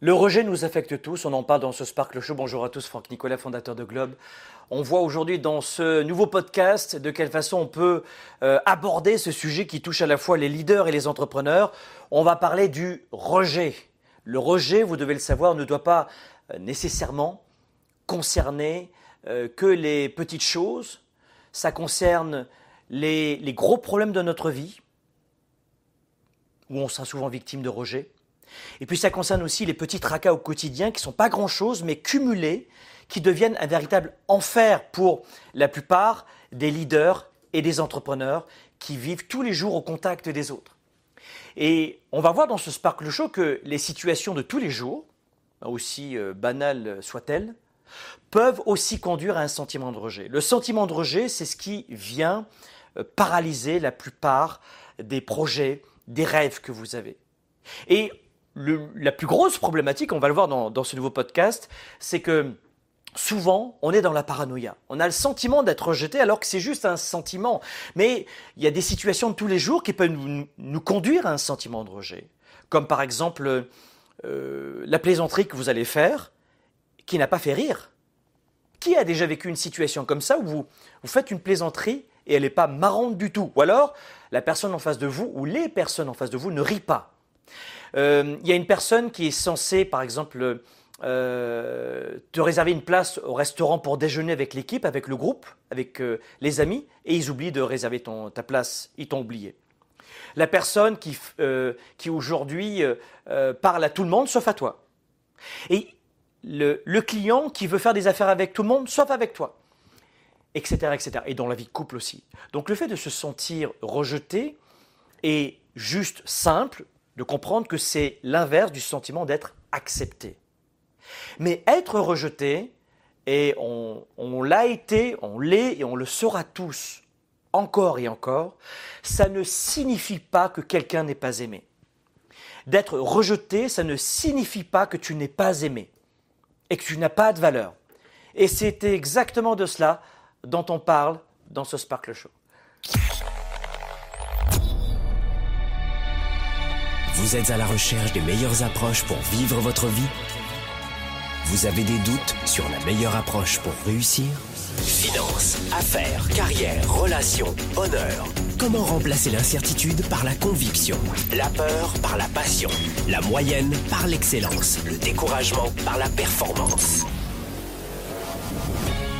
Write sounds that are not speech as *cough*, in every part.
le rejet nous affecte tous. On en parle dans ce Sparkle Show. Bonjour à tous, Franck Nicolas, fondateur de Globe. On voit aujourd'hui dans ce nouveau podcast de quelle façon on peut euh, aborder ce sujet qui touche à la fois les leaders et les entrepreneurs. On va parler du rejet. Le rejet, vous devez le savoir, ne doit pas euh, nécessairement concerner euh, que les petites choses. Ça concerne les gros problèmes de notre vie, où on sera souvent victime de rejet. Et puis ça concerne aussi les petits tracas au quotidien qui ne sont pas grand-chose, mais cumulés, qui deviennent un véritable enfer pour la plupart des leaders et des entrepreneurs qui vivent tous les jours au contact des autres. Et on va voir dans ce Sparkle Show que les situations de tous les jours, aussi euh, banales soient-elles, peuvent aussi conduire à un sentiment de rejet. Le sentiment de rejet, c'est ce qui vient euh, paralyser la plupart des projets, des rêves que vous avez. Et la plus grosse problématique, on va le voir dans, ce nouveau podcast, c'est que souvent, on est dans la paranoïa. On a le sentiment d'être rejeté alors que c'est juste un sentiment. Mais il y a des situations de tous les jours qui peuvent nous, conduire à un sentiment de rejet. Comme par exemple euh, la plaisanterie que vous allez faire qui n'a pas fait rire. Qui a déjà vécu une situation comme ça où vous, vous faites une plaisanterie et elle n'est pas marrante du tout Ou alors la personne en face de vous ou les personnes en face de vous ne rient pas euh, il y a une personne qui est censée, par exemple, euh, te réserver une place au restaurant pour déjeuner avec l'équipe, avec le groupe, avec euh, les amis, et ils oublient de réserver ton, ta place, ils t'ont oublié. La personne qui, qui aujourd'hui parle à tout le monde sauf à toi. Et le, le, client qui veut faire des affaires avec tout le monde sauf avec toi. Etc. Et dans la vie de couple aussi. Donc le fait de se sentir rejeté est juste simple, de comprendre que c'est l'inverse du sentiment d'être accepté. Mais être rejeté, et on, l'a été, on l'est et on le sera tous, encore et encore, ça ne signifie pas que quelqu'un n'est pas aimé. D'être rejeté, ça ne signifie pas que tu n'es pas aimé et que tu n'as pas de valeur. Et c'est exactement de cela dont on parle dans ce Sparkle Show. Vous êtes à la recherche des meilleures approches pour vivre votre vie? Vous avez des doutes sur la meilleure approche pour réussir? Finances, affaires, carrière, relations, honneur. Comment remplacer l'incertitude par la conviction? La peur par la passion. La moyenne par l'excellence. Le découragement par la performance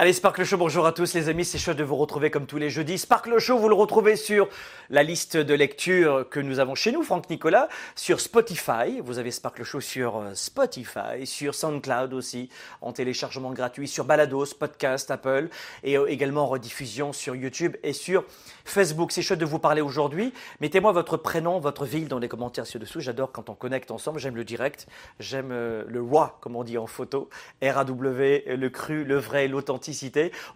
Allez, Sparkle Show, bonjour à tous les amis, c'est chouette de vous retrouver comme tous les jeudis. Sparkle Show, vous le retrouvez sur la liste de lecture que nous avons chez nous, Franck Nicolas, sur Spotify. Vous avez Sparkle Show sur euh, Spotify, sur SoundCloud aussi, en téléchargement gratuit, sur Balados, Podcast, Apple, et euh, également en rediffusion sur YouTube et sur Facebook. C'est chouette de vous parler aujourd'hui. Mettez-moi votre prénom, votre ville dans les commentaires ci-dessous. J'adore quand on connecte ensemble, j'aime le direct, j'aime euh, le roi, comme on dit en photo, R-A-W, le cru, le vrai, l'authentique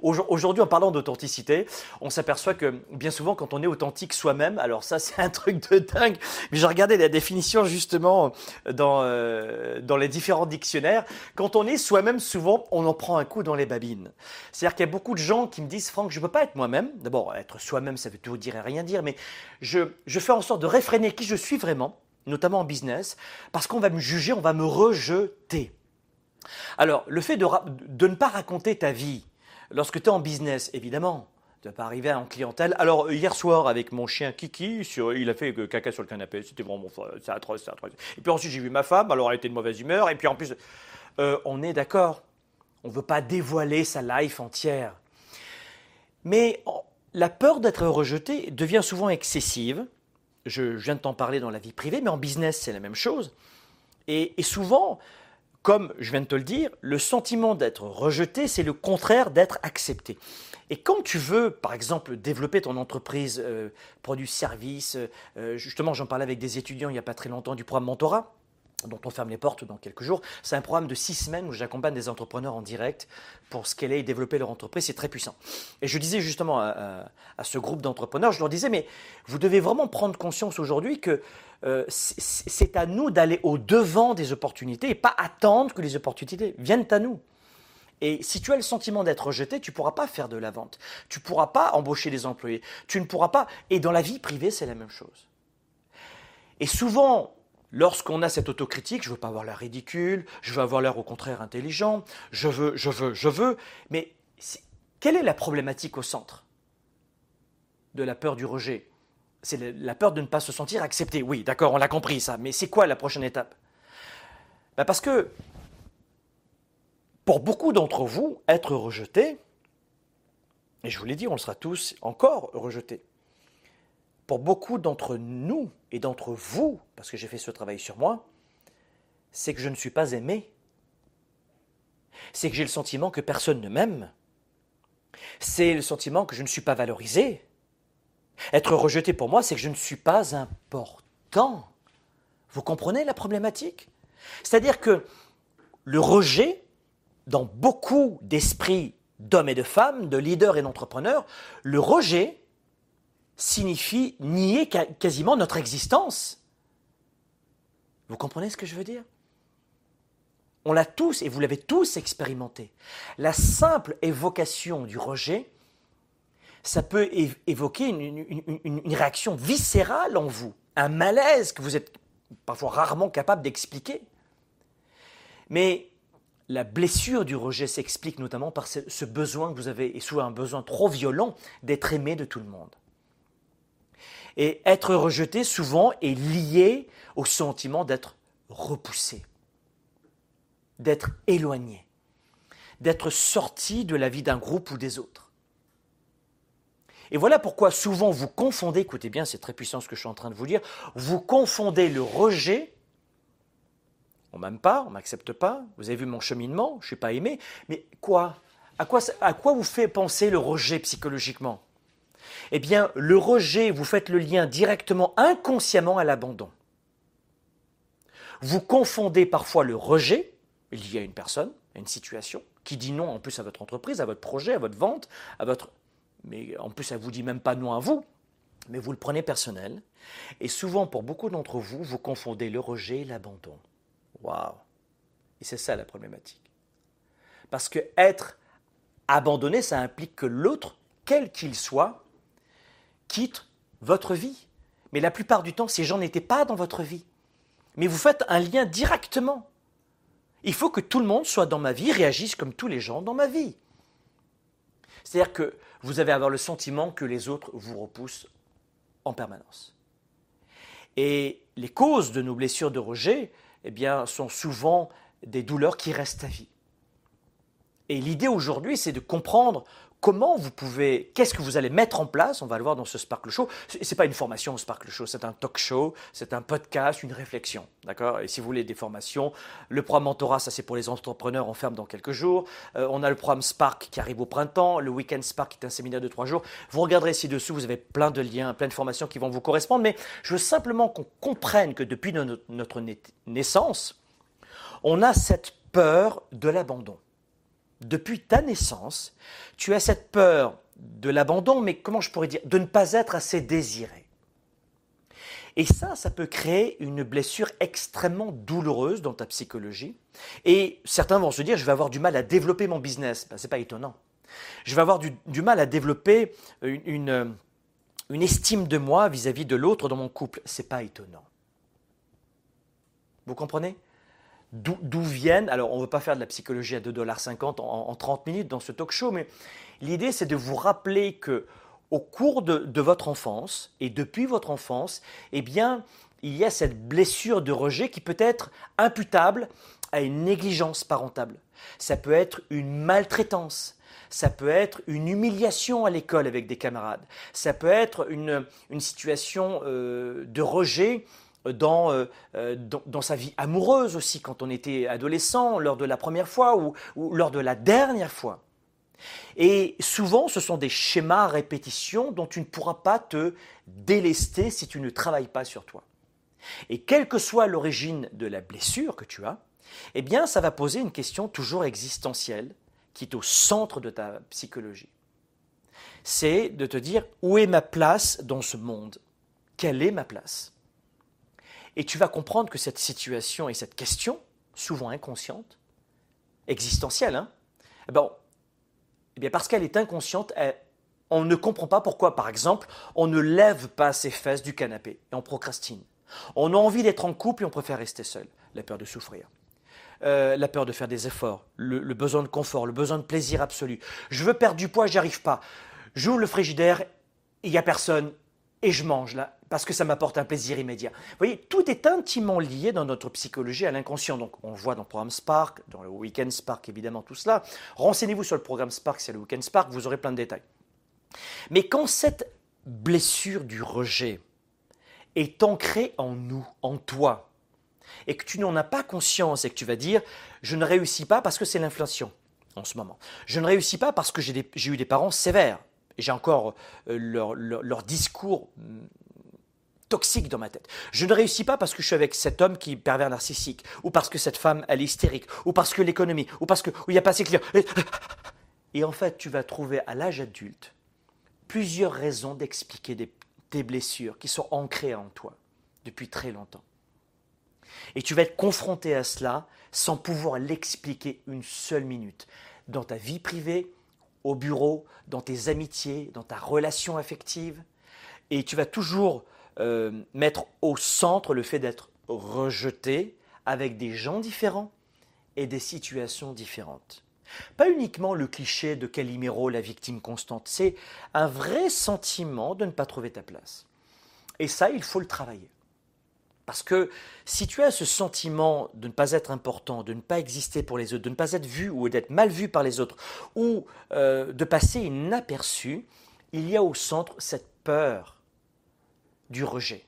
Aujourd'hui, en parlant d'authenticité, on s'aperçoit que bien souvent, quand on est authentique soi-même, alors ça, *laughs* c'est un truc de dingue. Mais j'ai regardé la définition justement dans, euh, dans les différents dictionnaires. Quand on est soi-même, souvent, on en prend un coup dans les babines. C'est-à-dire qu'il y a beaucoup de gens qui me disent, Franck, je ne peux pas être moi-même. D'abord, être soi-même, ça veut tout dire et rien dire, mais je, je fais en sorte de réfréner qui je suis vraiment notamment en business, parce qu'on va me juger, on va me rejeter. Alors, le fait de, ne pas raconter ta vie lorsque tu es en business, évidemment, de ne pas arriver en clientèle. Alors, hier soir, avec mon chien Kiki, il a fait caca sur le canapé, c'était vraiment c'est atroce, c'est atroce. Et puis ensuite, j'ai vu ma femme, alors elle était de mauvaise humeur, et puis en plus, euh, on est d'accord, on ne veut pas dévoiler sa life entière. Mais la peur d'être rejeté devient souvent excessive. Je, viens de t'en parler dans la vie privée, mais en business, c'est la même chose. et souvent, comme je viens de te le dire, le sentiment d'être rejeté, c'est le contraire d'être accepté. Et quand tu veux, par exemple, développer ton entreprise, euh, produit, service, euh, justement, j'en parlais avec des étudiants il n'y a pas très longtemps du programme Mentorat, dont on ferme les portes dans quelques jours. C'est un programme de six semaines où j'accompagne des entrepreneurs en direct pour scaler et développer leur entreprise. C'est très puissant. Et je disais justement à, ce groupe d'entrepreneurs, je leur disais, mais vous devez vraiment prendre conscience aujourd'hui que euh, c'est à nous d'aller au-devant des opportunités et pas attendre que les opportunités viennent à nous. Et si tu as le sentiment d'être rejeté, tu ne pourras pas faire de la vente. Tu ne pourras pas embaucher des employés. Tu ne pourras pas. Et dans la vie privée, c'est la même chose. Et souvent, lorsqu'on a cette autocritique, je veux pas avoir l'air ridicule, je veux avoir l'air au contraire intelligent, je veux, je veux, je veux. Mais quelle est la problématique au centre de la peur du rejet? C'est la peur de ne pas se sentir accepté. Oui, d'accord, on l'a compris ça. Mais c'est quoi la prochaine étape? Ben Parce que pour beaucoup d'entre vous, être rejeté, et je vous l'ai dit, on le sera tous encore rejetés. Pour beaucoup d'entre nous et d'entre vous, parce que j'ai fait ce travail sur moi, c'est que je ne suis pas aimé. C'est que j'ai le sentiment que personne ne m'aime. C'est le sentiment que je ne suis pas valorisé. Être rejeté pour moi, c'est que je ne suis pas important. Vous comprenez la problématique? C'est-à-dire que le rejet dans beaucoup d'esprits d'hommes et de femmes, de leaders et d'entrepreneurs, le rejet signifie nier quasiment notre existence. Vous comprenez ce que je veux dire? On l'a tous, et vous l'avez tous expérimenté. La simple évocation du rejet, ça peut évoquer une, réaction viscérale en vous, un malaise que vous êtes parfois rarement capable d'expliquer. Mais la blessure du rejet s'explique notamment par ce, besoin que vous avez, et souvent un besoin trop violent, d'être aimé de tout le monde. Et être rejeté souvent est lié au sentiment d'être repoussé, d'être éloigné, d'être sorti de la vie d'un groupe ou des autres. Et voilà pourquoi souvent vous confondez, écoutez bien, c'est très puissant ce que je suis en train de vous dire, vous confondez le rejet on m'aime pas, on m'accepte pas. Vous avez vu mon cheminement, je suis pas aimé. Mais quoi? À quoi, à quoi vous fait penser le rejet psychologiquement? Eh bien, le rejet, vous faites le lien directement, inconsciemment à l'abandon. Vous confondez parfois le rejet lié à une personne, à une situation, qui dit non en plus à votre entreprise, à votre projet, à votre vente, à votre... Mais en plus, elle vous dit même pas non à vous, mais vous le prenez personnel. Et souvent, pour beaucoup d'entre vous, vous confondez le rejet et l'abandon. Waouh Et c'est ça la problématique. Parce que être abandonné, ça implique que l'autre, quel qu'il soit, quitte votre vie. Mais la plupart du temps, ces gens n'étaient pas dans votre vie. Mais vous faites un lien directement. Il faut que tout le monde soit dans ma vie, réagisse comme tous les gens dans ma vie. C'est-à-dire que vous allez avoir le sentiment que les autres vous repoussent en permanence. Et les causes de nos blessures de rejet, eh bien, sont souvent des douleurs qui restent à vie. Et l'idée aujourd'hui, c'est de comprendre comment vous pouvez, qu'est-ce que vous allez mettre en place, on va le voir dans ce Sparkle Show. Ce n'est pas une formation au Sparkle Show, c'est un talk show, c'est un podcast, une réflexion. D'accord? Et si vous voulez des formations, le programme Mentorat, ça c'est pour les entrepreneurs, on ferme dans quelques jours. Euh, on a le programme Spark qui arrive au printemps, le Weekend Spark qui est un séminaire de trois jours. Vous regarderez ci-dessous, vous avez plein de liens, plein de formations qui vont vous correspondre, mais je veux simplement qu'on comprenne que depuis notre naissance, on a cette peur de l'abandon depuis ta naissance, tu as cette peur de l'abandon, mais comment je pourrais dire, de ne pas être assez désiré. Et ça, ça peut créer une blessure extrêmement douloureuse dans ta psychologie. Et certains vont se dire, je vais avoir du mal à développer mon business. Ben, Ce n'est pas étonnant. Je vais avoir du, mal à développer une, une, estime de moi vis-à-vis de l'autre dans mon couple. Ce n'est pas étonnant. Vous comprenez? D'où viennent, alors on ne veut pas faire de la psychologie à 2,50$ en, en 30 minutes dans ce talk show, mais l'idée c'est de vous rappeler que au cours de, votre enfance et depuis votre enfance, eh bien, il y a cette blessure de rejet qui peut être imputable à une négligence parentale. Ça peut être une maltraitance, ça peut être une humiliation à l'école avec des camarades, ça peut être une, situation euh, de rejet dans, euh, euh, dans, sa vie amoureuse aussi, quand on était adolescent, lors de la première fois ou, ou lors de la dernière fois. Et souvent, ce sont des schémas à répétition dont tu ne pourras pas te délester si tu ne travailles pas sur toi. Et quelle que soit l'origine de la blessure que tu as, eh bien, ça va poser une question toujours existentielle qui est au centre de ta psychologie. C'est de te dire où est ma place dans ce monde? Quelle est ma place? Et tu vas comprendre que cette situation et cette question, souvent inconsciente, existentielle, hein, eh ben, eh bien parce qu'elle est inconsciente, on ne comprend pas pourquoi, par exemple, on ne lève pas ses fesses du canapé et on procrastine. On a envie d'être en couple et on préfère rester seul. La peur de souffrir. Euh, la peur de faire des efforts, le, besoin de confort, le besoin de plaisir absolu. Je veux perdre du poids, j'y arrive pas. J'ouvre le frigidaire, il n'y a personne, et je mange là, parce que ça m'apporte un plaisir immédiat. Vous voyez, tout est intimement lié dans notre psychologie à l'inconscient. Donc on le voit dans le programme Spark, dans le Weekend Spark évidemment, tout cela. Renseignez-vous sur le programme Spark, c'est le Weekend Spark, vous aurez plein de détails. Mais quand cette blessure du rejet est ancrée en nous, en toi, et que tu n'en as pas conscience et que tu vas dire je ne réussis pas parce que c'est l'inflation en ce moment. Je ne réussis pas parce que j'ai eu des parents sévères. J'ai encore euh, leur, discours mm, toxique dans ma tête. Je ne réussis pas parce que je suis avec cet homme qui est pervers narcissique, ou parce que cette femme, est hystérique, ou parce que l'économie, ou parce qu'il n'y a pas assez clients. *laughs* Et en fait, tu vas trouver à l'âge adulte plusieurs raisons d'expliquer des blessures qui sont ancrées en toi depuis très longtemps. Et tu vas être confronté à cela sans pouvoir l'expliquer une seule minute. Dans ta vie privée, au bureau, dans tes amitiés, dans ta relation affective. Et tu vas toujours euh, mettre au centre le fait d'être rejeté avec des gens différents et des situations différentes. Pas uniquement le cliché de Calimero, la victime constante, c'est un vrai sentiment de ne pas trouver ta place. Et ça, il faut le travailler. Parce que si tu as ce sentiment de ne pas être important, de ne pas exister pour les autres, de ne pas être vu ou d'être mal vu par les autres, ou euh, de passer inaperçu, il y a au centre cette peur du rejet.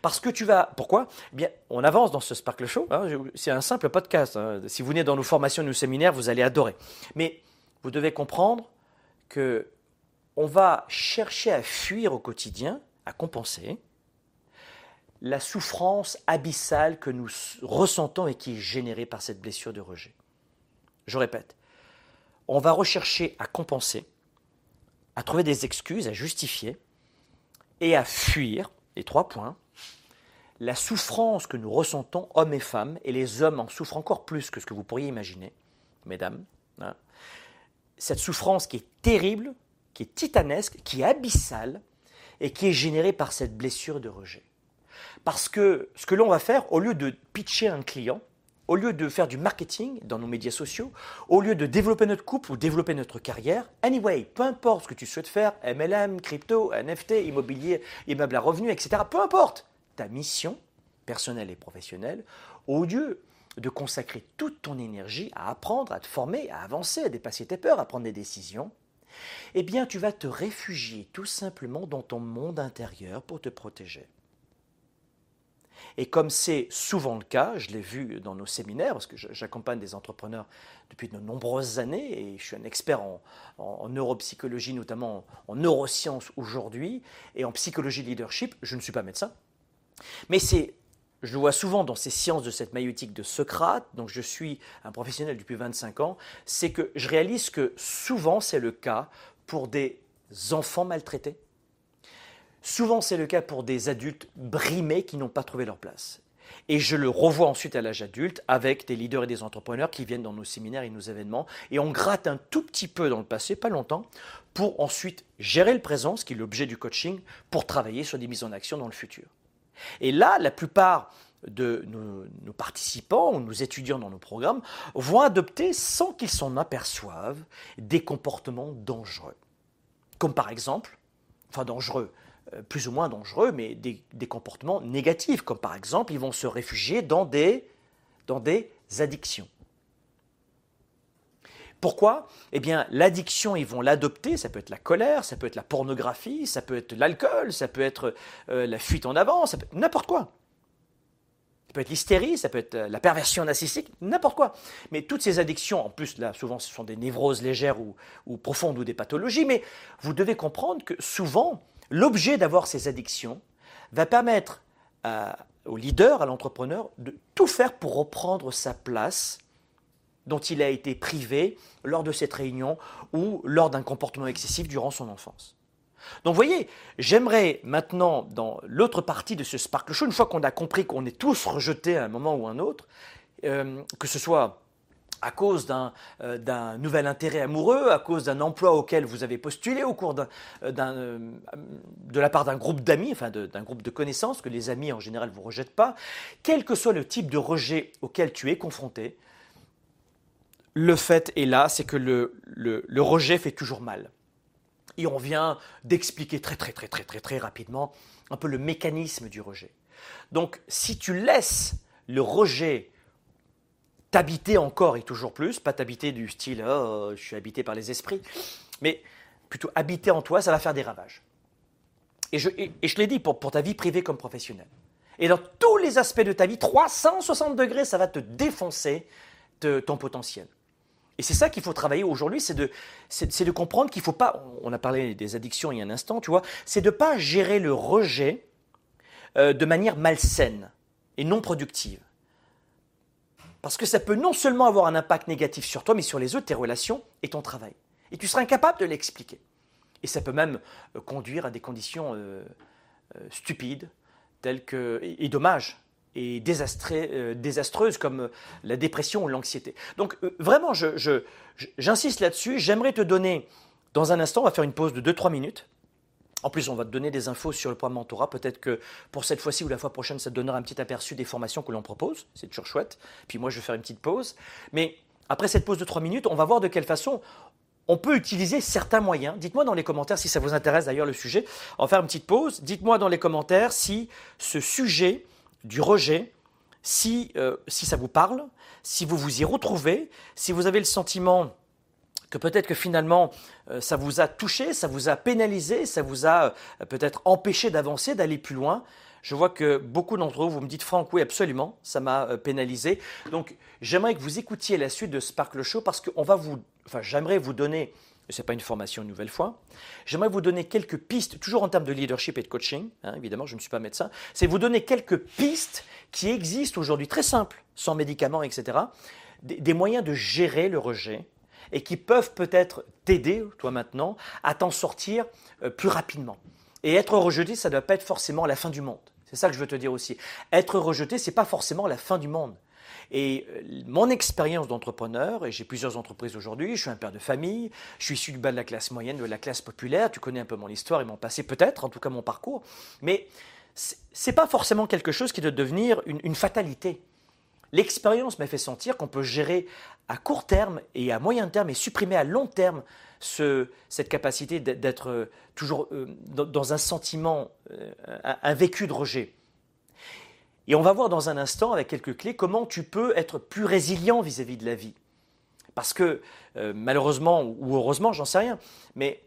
Parce que tu vas. Pourquoi? Eh bien, on avance dans ce Sparkle Show. Hein, c'est un simple podcast. Hein. Si vous venez dans nos formations, nos séminaires, vous allez adorer. Mais vous devez comprendre que on va chercher à fuir au quotidien, à compenser, la souffrance abyssale que nous ressentons et qui est générée par cette blessure de rejet. Je répète, on va rechercher à compenser, à trouver des excuses, à justifier et à fuir, les trois points, la souffrance que nous ressentons, hommes et femmes, et les hommes en souffrent encore plus que ce que vous pourriez imaginer, mesdames. Hein. cette souffrance qui est terrible, qui est titanesque, qui est abyssale, et qui est générée par cette blessure de rejet. Parce que ce que l'on va faire, au lieu de pitcher un client, au lieu de faire du marketing dans nos médias sociaux, au lieu de développer notre couple ou développer notre carrière, anyway, peu importe ce que tu souhaites faire, MLM, crypto, NFT, immobilier, immeuble à revenus, etc., peu importe ta mission personnelle et professionnelle, au lieu de consacrer toute ton énergie à apprendre, à te former, à avancer, à dépasser tes peurs, à prendre des décisions, eh bien tu vas te réfugier tout simplement dans ton monde intérieur pour te protéger. Et comme c'est souvent le cas, je l'ai vu dans nos séminaires, parce que j'accompagne des entrepreneurs depuis de nombreuses années, et je suis un expert en, neuropsychologie, notamment en neurosciences aujourd'hui, et en psychologie leadership, je ne suis pas médecin. Mais c'est je le vois souvent dans ces sciences de cette maïotique de Socrate, donc je suis un professionnel depuis 25 ans, c'est que je réalise que souvent c'est le cas pour des enfants maltraités, Souvent, c'est le cas pour des adultes brimés qui n'ont pas trouvé leur place. Et je le revois ensuite à l'âge adulte avec des leaders et des entrepreneurs qui viennent dans nos séminaires et nos événements. Et on gratte un tout petit peu dans le passé, pas longtemps, pour ensuite gérer le présent, ce qui est l'objet du coaching, pour travailler sur des mises en action dans le futur. Et là, la plupart de nos, participants ou nos étudiants dans nos programmes vont adopter, sans qu'ils s'en aperçoivent, des comportements dangereux. Comme par exemple, enfin dangereux, plus ou moins dangereux, mais des, comportements négatifs, comme par exemple, ils vont se réfugier dans des, dans des addictions. Pourquoi? Eh bien, l'addiction, ils vont l'adopter, ça peut être la colère, ça peut être la pornographie, ça peut être l'alcool, ça peut être euh, la fuite en avant, ça peut n'importe quoi. peut être l'hystérie, ça peut être euh, la perversion narcissique, n'importe quoi. Mais toutes ces addictions, en plus là souvent ce sont des névroses légères ou, profondes ou des pathologies, mais vous devez comprendre que souvent l'objet d'avoir ces addictions va permettre au leader, à l'entrepreneur, de tout faire pour reprendre sa place dont il a été privé lors de cette réunion ou lors d'un comportement excessif durant son enfance. Donc voyez, j'aimerais maintenant, dans l'autre partie de ce Sparkle Show, une fois qu'on a compris qu'on est tous rejetés à un moment ou un autre, euh, que ce soit à cause euh, d'un nouvel intérêt amoureux, à cause d'un emploi auquel vous avez postulé au cours euh, de la part d'un groupe d'amis, enfin d'un groupe de connaissances, que les amis en général ne vous rejettent pas, quel que soit le type de rejet auquel tu es confronté, le fait est là, c'est que le, le rejet fait toujours mal. Et on vient d'expliquer très très très très très très rapidement un peu le mécanisme du rejet. Donc si tu laisses le rejet t'habiter encore et toujours plus, pas t'habiter du style oh, je suis habité par les esprits, mais plutôt habiter en toi, ça va faire des ravages. Et je, l'ai dit pour, ta vie privée comme professionnelle. Et dans tous les aspects de ta vie, 360 degrés, ça va te défoncer ton potentiel. Et c'est ça qu'il faut travailler aujourd'hui, c'est de, c'est, de comprendre qu'il ne faut pas, on a parlé des addictions il y a un instant, tu vois, c'est de ne pas gérer le rejet euh, de manière malsaine et non productive. Parce que ça peut non seulement avoir un impact négatif sur toi, mais sur les autres, tes relations et ton travail. Et tu seras incapable de l'expliquer. Et ça peut même euh, conduire à des conditions euh, stupides, telles que, et, dommages, et euh, désastreuse comme euh, la dépression ou l'anxiété. Donc euh, vraiment, j'insiste là-dessus. J'aimerais te donner, dans un instant, on va faire une pause de 2-3 minutes. En plus, on va te donner des infos sur le programme Mentorat. Peut-être que pour cette fois-ci ou la fois prochaine, ça te donnera un petit aperçu des formations que l'on propose. C'est toujours chouette. Puis moi, je vais faire une petite pause. Mais après cette pause de 3 minutes, on va voir de quelle façon on peut utiliser certains moyens. Dites-moi dans les commentaires si ça vous intéresse d'ailleurs le sujet. On va faire une petite pause. Dites-moi dans les commentaires si ce sujet du rejet, si, euh, si ça vous parle, si vous vous y retrouvez, si vous avez le sentiment que peut-être que finalement euh, ça vous a touché, ça vous a pénalisé, ça vous a euh, peut-être empêché d'avancer, d'aller plus loin. Je vois que beaucoup d'entre vous, vous me dites Franck, oui, absolument, ça m'a pénalisé. Donc j'aimerais que vous écoutiez la suite de Sparkle Show parce que va vous, enfin, j'aimerais vous donner ce n'est pas une formation une nouvelle fois. J'aimerais vous donner quelques pistes, toujours en termes de leadership et de coaching, hein, évidemment, je ne suis pas médecin, c'est vous donner quelques pistes qui existent aujourd'hui, très simples, sans médicaments, etc., des, moyens de gérer le rejet et qui peuvent peut-être t'aider, toi maintenant, à t'en sortir euh, plus rapidement. Et être rejeté, ça ne doit pas être forcément la fin du monde. C'est ça que je veux te dire aussi. Être rejeté, ce n'est pas forcément la fin du monde. Et euh, mon expérience d'entrepreneur, et j'ai plusieurs entreprises aujourd'hui, je suis un père de famille, je suis issu du bas de la classe moyenne, de la classe populaire, tu connais un peu mon histoire et mon passé peut-être, en tout cas mon parcours, mais c'est pas forcément quelque chose qui doit devenir une, fatalité. L'expérience m'a fait sentir qu'on peut gérer à court terme et à moyen terme et supprimer à long terme cette capacité d'être euh, toujours euh, dans un sentiment, un vécu de rejet. Et on va voir dans un instant, avec quelques clés, comment tu peux être plus résilient vis-à-vis de la vie. Parce que, euh, malheureusement ou heureusement, j'en sais rien, mais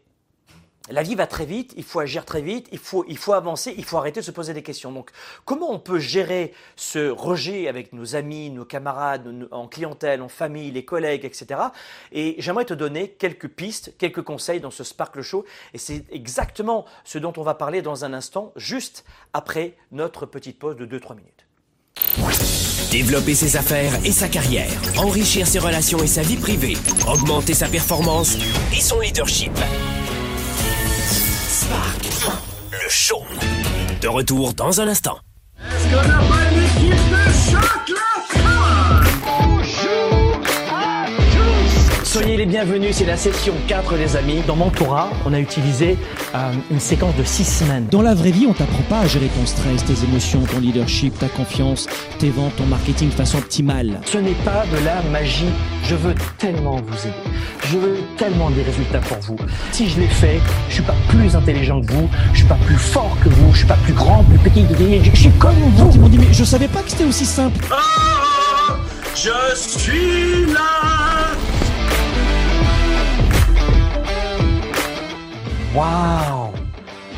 la vie va très vite, il faut agir très vite, il faut, il faut avancer, il faut arrêter de se poser des questions. Donc, comment on peut gérer ce rejet avec nos amis, nos camarades, en clientèle, en famille, les collègues, etc. Et j'aimerais te donner quelques pistes, quelques conseils dans ce Sparkle Show. Et c'est exactement ce dont on va parler dans un instant, juste après notre petite pause de 2-3 minutes. Développer ses affaires et sa carrière, enrichir ses relations et sa vie privée, augmenter sa performance et son leadership. De retour dans un instant. Soyez les bienvenus, c'est la session 4 les amis. Dans Mentorat, on a utilisé euh, une séquence de 6 semaines. Dans la vraie vie, on t'apprend pas à gérer ton stress, tes émotions, ton leadership, ta confiance, tes ventes, ton marketing de façon optimale. Ce n'est pas de la magie. Je veux tellement vous aider. Je veux tellement des résultats pour vous. Si je l'ai fait, je suis pas plus intelligent que vous, je suis pas plus fort que vous, je suis pas plus grand, plus petit que vous, je suis comme vous. Ils m'ont dit mais je savais pas que c'était aussi simple. Oh, je suis là Waouh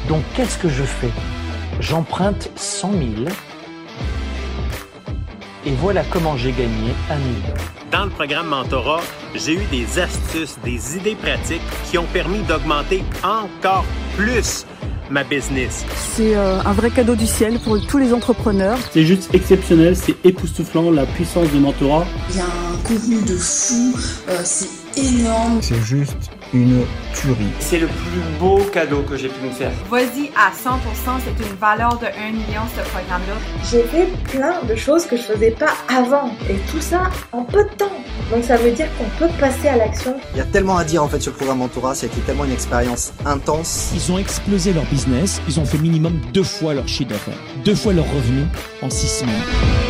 Donc qu'est-ce que je fais? J'emprunte 100 000 Et voilà comment j'ai gagné un million. Dans le programme Mentorat, j'ai eu des astuces, des idées pratiques qui ont permis d'augmenter encore plus ma business. C'est euh, un vrai cadeau du ciel pour tous les entrepreneurs. C'est juste exceptionnel, c'est époustouflant la puissance du mentorat. Il y a un contenu de fou, euh, c'est énorme. C'est juste une tuerie. C'est le plus beau cadeau que j'ai pu me faire. Vas-y à 100%, c'est une valeur de 1 million ce programme-là. J'ai fait plein de choses que je faisais pas avant et tout ça en peu de temps. Donc ça veut dire qu'on peut passer à l'action. Il y a tellement à dire en fait sur le programme Mentorat, c'est tellement une expérience intense. Ils ont explosé leur business, ils ont fait minimum deux fois leur chiffre d'affaires, deux fois leur revenu en six semaines.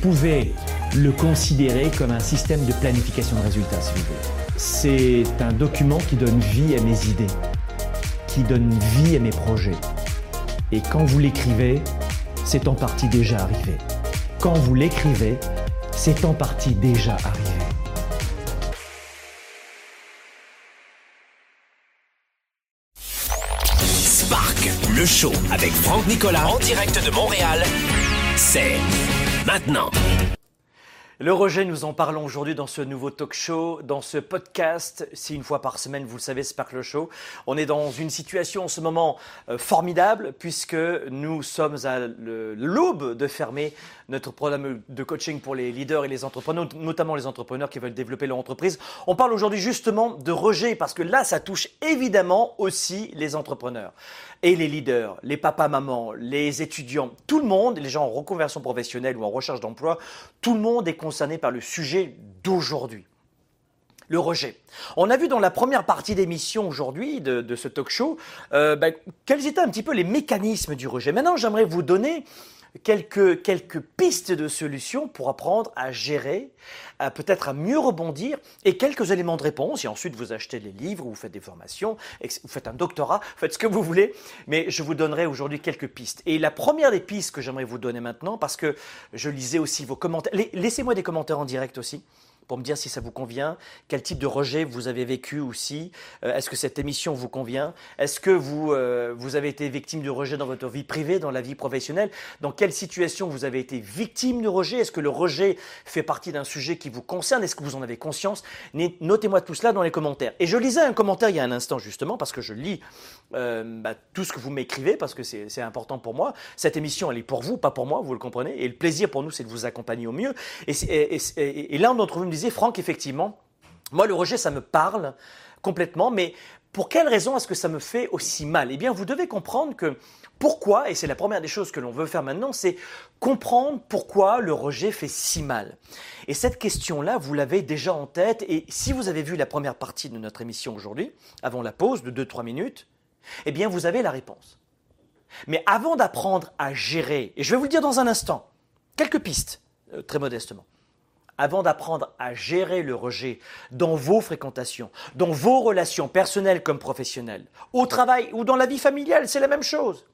Pouvez le considérer comme un système de planification de résultats, si vous voulez. C'est un document qui donne vie à mes idées, qui donne vie à mes projets. Et quand vous l'écrivez, c'est en partie déjà arrivé. Quand vous l'écrivez, c'est en partie déjà arrivé. Spark, le show avec Franck Nicolas en direct de Montréal, c'est Le rejet, nous en parlons aujourd'hui dans ce nouveau talk show, dans ce podcast. Si une fois par semaine, vous le savez, Sparkle Show. On est dans une situation en ce moment euh, formidable puisque nous sommes à l'aube de fermer notre programme de coaching pour les leaders et les entrepreneurs, notamment les entrepreneurs qui veulent développer leur entreprise. On parle aujourd'hui justement de rejet parce que là, ça touche évidemment aussi les entrepreneurs et les leaders, les papas, mamans, les étudiants, tout le monde, les gens en reconversion professionnelle ou en recherche d'emploi, tout le monde est concerné par le sujet d'aujourd'hui. Le rejet. On a vu dans la première partie d'émission aujourd'hui de, ce talk show euh, ben, quels étaient un petit peu les mécanismes du rejet. Maintenant, j'aimerais vous donner quelques, quelques pistes de solutions pour apprendre à gérer, peut-être à mieux rebondir et quelques éléments de réponse. Et ensuite, vous achetez les livres, vous faites des formations, vous faites un doctorat, faites ce que vous voulez. Mais je vous donnerai aujourd'hui quelques pistes. Et la première des pistes que j'aimerais vous donner maintenant, parce que je lisais aussi vos commentaires, laissez-moi des commentaires en direct aussi pour me dire si ça vous convient, quel type de rejet vous avez vécu aussi, euh, est-ce que cette émission vous convient, est-ce que vous, euh, vous avez été victime de rejet dans votre vie privée, dans la vie professionnelle, dans quelle situation vous avez été victime de rejet, est-ce que le rejet fait partie d'un sujet qui vous concerne, est-ce que vous en avez conscience, notez-moi tout cela dans les commentaires. Et je lisais un commentaire il y a un instant justement, parce que je lis euh, bah, tout ce que vous m'écrivez, parce que c'est important pour moi. Cette émission, elle est pour vous, pas pour moi, vous le comprenez, et le plaisir pour nous, c'est de vous accompagner au mieux. Et, et, et, et l'un d'entre vous me disait, Franck, effectivement, moi, le rejet, ça me parle complètement, mais pour quelle raison est-ce que ça me fait aussi mal? Eh bien, vous devez comprendre que pourquoi, et c'est la première des choses que l'on veut faire maintenant, c'est comprendre pourquoi le rejet fait si mal. Et cette question-là, vous l'avez déjà en tête, et si vous avez vu la première partie de notre émission aujourd'hui, avant la pause de 2-3 minutes, eh bien, vous avez la réponse. Mais avant d'apprendre à gérer, et je vais vous le dire dans un instant, quelques pistes, euh, très modestement avant d'apprendre à gérer le rejet dans vos fréquentations, dans vos relations personnelles comme professionnelles, au travail ou dans la vie familiale, c'est la même chose.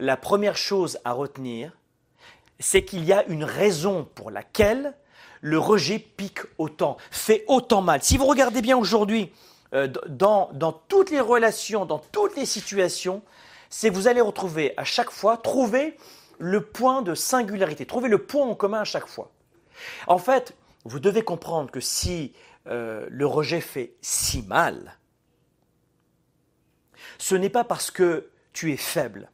La première chose à retenir, c'est qu'il y a une raison pour laquelle le rejet pique autant, fait autant mal. Si vous regardez bien aujourd'hui, euh, dans, dans toutes les relations, dans toutes les situations, c'est vous allez retrouver à chaque fois, trouver le point de singularité, trouver le point en commun à chaque fois. En fait, vous devez comprendre que si euh, le rejet fait si mal, ce n'est pas parce que tu es faible,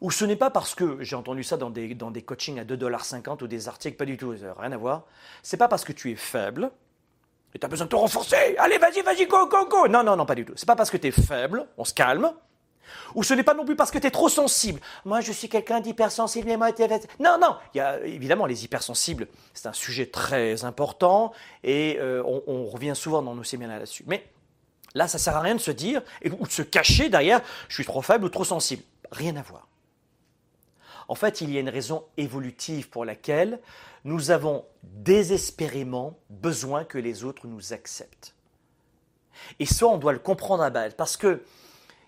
ou ce n'est pas parce que, j'ai entendu ça dans des, dans des coachings à 2,50$ ou des articles, pas du tout, rien à voir, c'est pas parce que tu es faible Et tu as besoin de te renforcer. Allez, vas-y, vas-y, go, go, go. Non, non, non, pas du tout. C'est pas parce que tu es faible, on se calme. Ou ce n'est pas non plus parce que tu es trop sensible. Moi, je suis quelqu'un d'hypersensible et moi, Non, non. Il y a, évidemment, les hypersensibles, c'est un sujet très important et euh, on, revient souvent dans nos séminaires là-dessus. Mais là, ça sert à rien de se dire ou de se cacher derrière je suis trop faible ou trop sensible. Rien à voir. En fait, il y a une raison évolutive pour laquelle nous avons désespérément besoin que les autres nous acceptent. Et ça, on doit le comprendre à base, parce que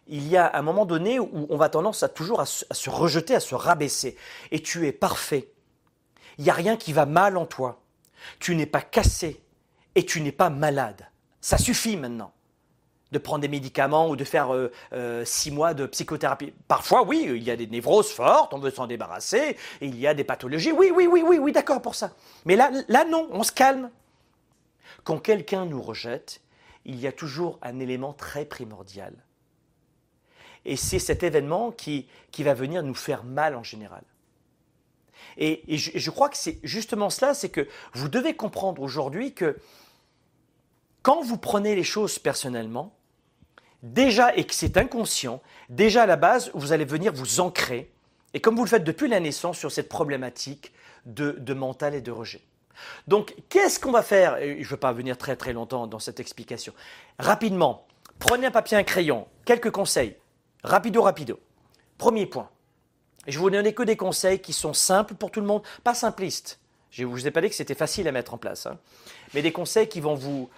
il y a un moment donné où on va tendance à toujours à se, rejeter, à se rabaisser. Et tu es parfait. Il n'y a rien qui va mal en toi. Tu n'es pas cassé et tu n'es pas malade. Ça suffit maintenant de prendre des médicaments ou de faire euh, euh, six mois de psychothérapie. Parfois, oui, il y a des névroses fortes, on veut s'en débarrasser, il y a des pathologies. Oui, oui, oui, oui, oui, d'accord pour ça. Mais là, là, non, on se calme. Quand quelqu'un nous rejette, il y a toujours un élément très primordial. Et c'est cet événement qui, qui va venir nous faire mal en général. Et, je, je, crois que c'est justement cela, c'est que vous devez comprendre aujourd'hui que quand vous prenez les choses personnellement, déjà, et que c'est inconscient, déjà à la base, vous allez venir vous ancrer, et comme vous le faites depuis la naissance, sur cette problématique de, mental et de rejet. Donc, qu'est-ce qu'on va faire? Je ne veux pas venir très très longtemps dans cette explication. Rapidement, prenez un papier et un crayon, quelques conseils. Rapido, rapido. Premier point. Je vais vous donner que des conseils qui sont simples pour tout le monde, pas simplistes. Je ne vous ai pas dit que c'était facile à mettre en place, hein. mais des conseils qui vont vous,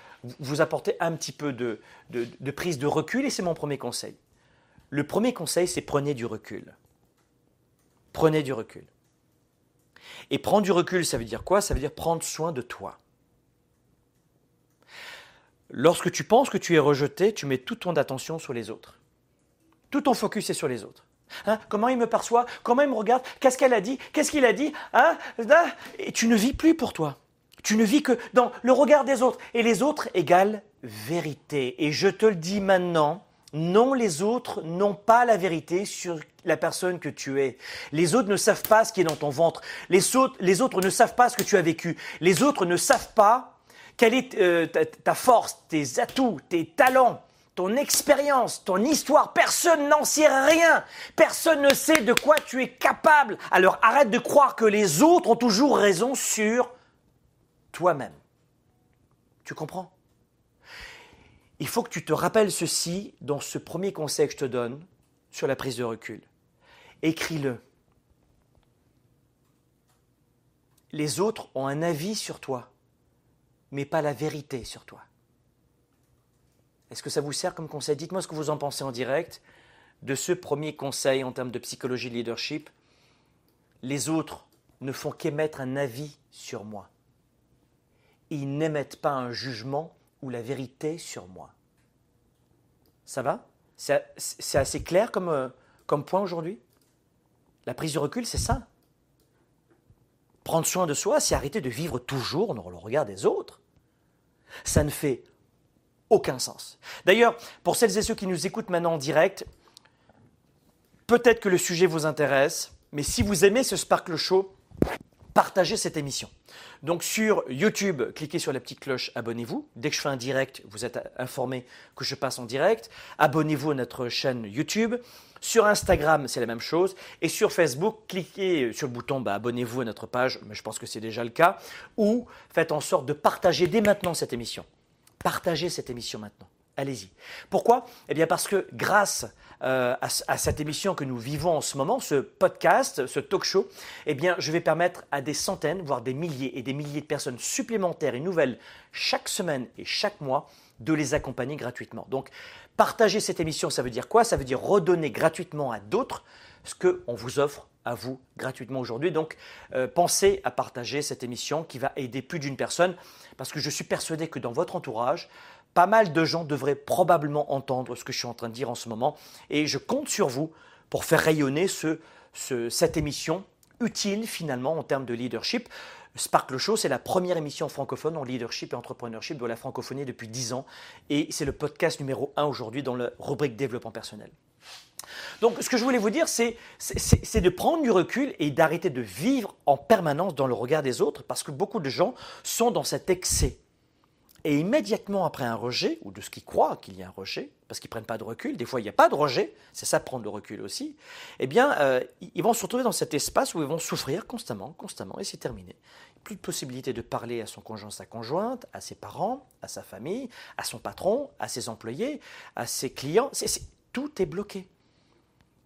apporter un petit peu de, de prise de recul, et c'est mon premier conseil. Le premier conseil, c'est prenez du recul. Prenez du recul. Et prendre du recul, ça veut dire quoi? Ça veut dire prendre soin de toi. Lorsque tu penses que tu es rejeté, tu mets toute ton attention sur les autres. Tout ton focus est sur les autres. Hein comment il me perçoit Comment il me regarde Qu'est-ce qu'elle a dit Qu'est-ce qu'il a dit hein Et tu ne vis plus pour toi. Tu ne vis que dans le regard des autres. Et les autres égale vérité. Et je te le dis maintenant, non, les autres n'ont pas la vérité sur la personne que tu es. Les autres ne savent pas ce qui est dans ton ventre. Les autres, les autres ne savent pas ce que tu as vécu. Les autres ne savent pas quelle est euh, ta, force, tes atouts, tes talents, ton expérience, ton histoire. Personne n'en sait rien. Personne ne sait de quoi tu es capable. Alors arrête de croire que les autres ont toujours raison sur toi-même. Tu comprends? Il faut que tu te rappelles ceci dans ce premier conseil que je te donne sur la prise de recul. Écris-le. Les autres ont un avis sur toi, mais pas la vérité sur toi. Est-ce que ça vous sert comme conseil? Dites-moi ce que vous en pensez en direct de ce premier conseil en termes de psychologie de leadership. Les autres ne font qu'émettre un avis sur moi ils n'émettent pas un jugement ou la vérité sur moi. Ça va? C'est assez clair comme, euh, comme point aujourd'hui? La prise de recul, c'est ça. Prendre soin de soi, c'est arrêter de vivre toujours dans le regard des autres. Ça ne fait aucun sens. D'ailleurs, pour celles et ceux qui nous écoutent maintenant en direct, peut-être que le sujet vous intéresse, mais si vous aimez ce Sparkle Show, partagez cette émission. Donc sur YouTube, cliquez sur la petite cloche, abonnez-vous. Dès que je fais un direct, vous êtes informé que je passe en direct. Abonnez-vous à notre chaîne YouTube. Sur Instagram, c'est la même chose. Et sur Facebook, cliquez sur le bouton bah, abonnez-vous à notre page, mais je pense que c'est déjà le cas. Ou faites en sorte de partager dès maintenant cette émission. Partagez cette émission maintenant. Allez-y. Pourquoi? Eh bien parce que grâce euh, à, cette émission que nous vivons en ce moment, ce podcast, ce talk show, eh bien je vais permettre à des centaines, voire des milliers et des milliers de personnes supplémentaires et nouvelles chaque semaine et chaque mois de les accompagner gratuitement. Donc partager cette émission, ça veut dire quoi? Ça veut dire redonner gratuitement à d'autres ce qu'on vous offre à vous gratuitement aujourd'hui. Donc, euh, pensez à partager cette émission qui va aider plus d'une personne, parce que je suis persuadé que dans votre entourage, pas mal de gens devraient probablement entendre ce que je suis en train de dire en ce moment. Et je compte sur vous pour faire rayonner cette émission utile finalement en termes de leadership. Sparkle Show, c'est la première émission francophone en leadership et entrepreneurship de la francophonie depuis 10 ans. Et c'est le podcast numéro 1 aujourd'hui dans la rubrique développement personnel. Donc ce que je voulais vous dire, c'est de prendre du recul et d'arrêter de vivre en permanence dans le regard des autres parce que beaucoup de gens sont dans cet excès Et immédiatement après un rejet, ou de ce qu'ils croient qu'il y a un rejet, parce qu'ils ne prennent pas de recul, des fois il n'y a pas de rejet, c'est ça prendre le recul aussi, eh bien, euh, ils vont se retrouver dans cet espace où ils vont souffrir constamment, constamment, et c'est terminé. Plus de possibilité de parler à son conjoint, sa conjointe, à ses parents, à sa famille, à son patron, à ses employés, à ses clients, tout est bloqué.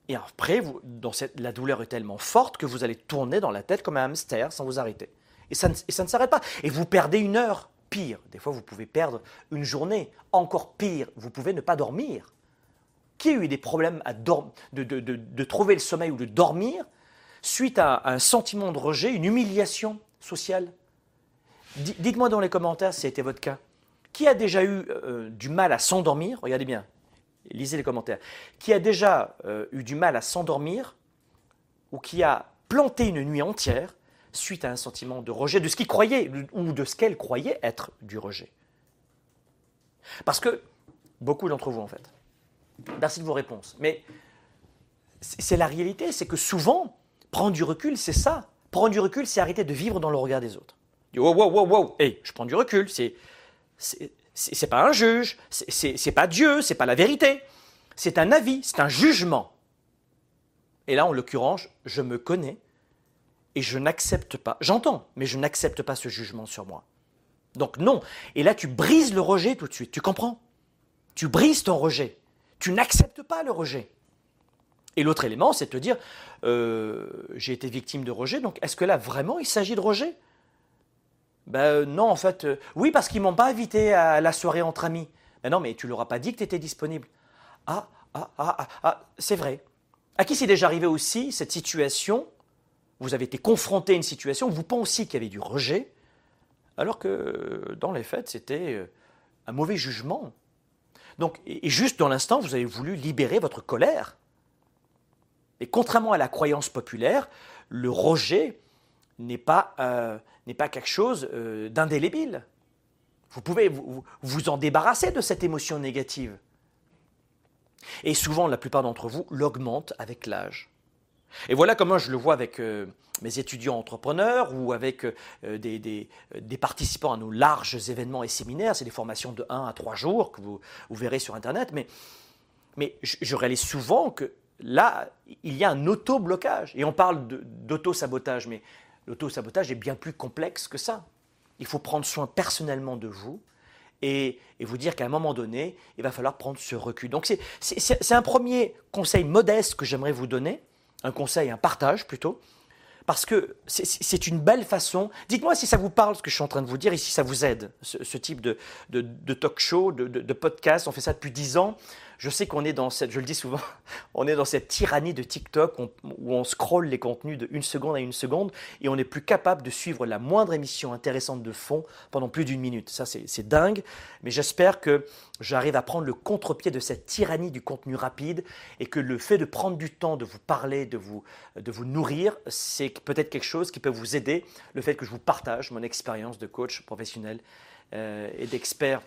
Et après, la douleur est tellement forte que vous allez tourner dans la tête comme un hamster sans vous arrêter. Et ça, ne s'arrête pas. Et vous perdez une heure, Pire, des fois vous pouvez perdre une journée. Encore pire, vous pouvez ne pas dormir. Qui a eu des problèmes de, trouver le sommeil ou de dormir suite à un sentiment de rejet, une humiliation sociale? Dites-moi dans les commentaires si c'était votre cas. Qui a déjà eu euh, du mal à s'endormir? Regardez bien, lisez les commentaires. Qui a déjà euh, eu du mal à s'endormir ou qui a planté une nuit entière suite à un sentiment de rejet de ce qu'il croyait ou de ce qu'elle croyait être du rejet. Parce que beaucoup d'entre vous, en fait, merci de vos réponses, mais c'est la réalité, c'est que souvent, prendre du recul, c'est ça. Prendre du recul, c'est arrêter de vivre dans le regard des autres. Wow, wow, wow, wow, hey, je prends du recul, c'est c'est pas un juge, c'est pas Dieu, c'est pas la vérité, c'est un avis, c'est un jugement. Et là, en l'occurrence, je me connais, et je n'accepte pas, j'entends, mais je n'accepte pas ce jugement sur moi. Donc non. Et là, tu brises le rejet tout de suite, tu comprends? Tu brises ton rejet. Tu n'acceptes pas le rejet. Et l'autre élément, c'est de te dire, euh, j'ai été victime de rejet, donc est-ce que là, vraiment, il s'agit de rejet? Ben euh, non, en fait, euh, oui, parce qu'ils m'ont pas invité à la soirée entre amis. Ben non, mais tu leur as pas dit que tu étais disponible. Ah, ah, ah, ah, ah c'est vrai. À qui c'est déjà arrivé aussi cette situation? Vous avez été confronté à une situation vous pensiez qu'il y avait du rejet, alors que dans les faits, c'était euh, un mauvais jugement. Donc, et juste dans l'instant, vous avez voulu libérer votre colère. Et contrairement à la croyance populaire, le rejet n'est pas, euh, pas quelque chose euh, d'indélébile. Vous pouvez vous, vous en débarrasser de cette émotion négative. Et souvent, la plupart d'entre vous l'augmentent avec l'âge. Et voilà comment je le vois avec euh, mes étudiants entrepreneurs ou avec euh, des, participants à nos larges événements et séminaires. C'est des formations de 1 à 3 jours que vous, verrez sur Internet. Mais, mais je, réalise souvent que là, il y a un auto-blocage. Et on parle d'auto-sabotage, mais l'auto-sabotage est bien plus complexe que ça. Il faut prendre soin personnellement de vous. Et, vous dire qu'à un moment donné, il va falloir prendre ce recul. Donc c'est un premier conseil modeste que j'aimerais vous donner un conseil, un partage plutôt, parce que c'est une belle façon. Dites-moi si ça vous parle ce que je suis en train de vous dire et si ça vous aide, ce, type de, talk show, de, de, podcast. On fait ça depuis dix ans. Je sais qu'on est dans cette, je le dis souvent, *laughs* on est dans cette tyrannie de TikTok où on scrolle les contenus de une seconde à une seconde et on n'est plus capable de suivre la moindre émission intéressante de fond pendant plus d'une minute. Ça, c'est dingue, mais j'espère que j'arrive à prendre le contre-pied de cette tyrannie du contenu rapide et que le fait de prendre du temps de vous parler, de vous, de vous nourrir, c'est peut-être quelque chose qui peut vous aider. Le fait que je vous partage mon expérience de coach professionnel euh, et d'expert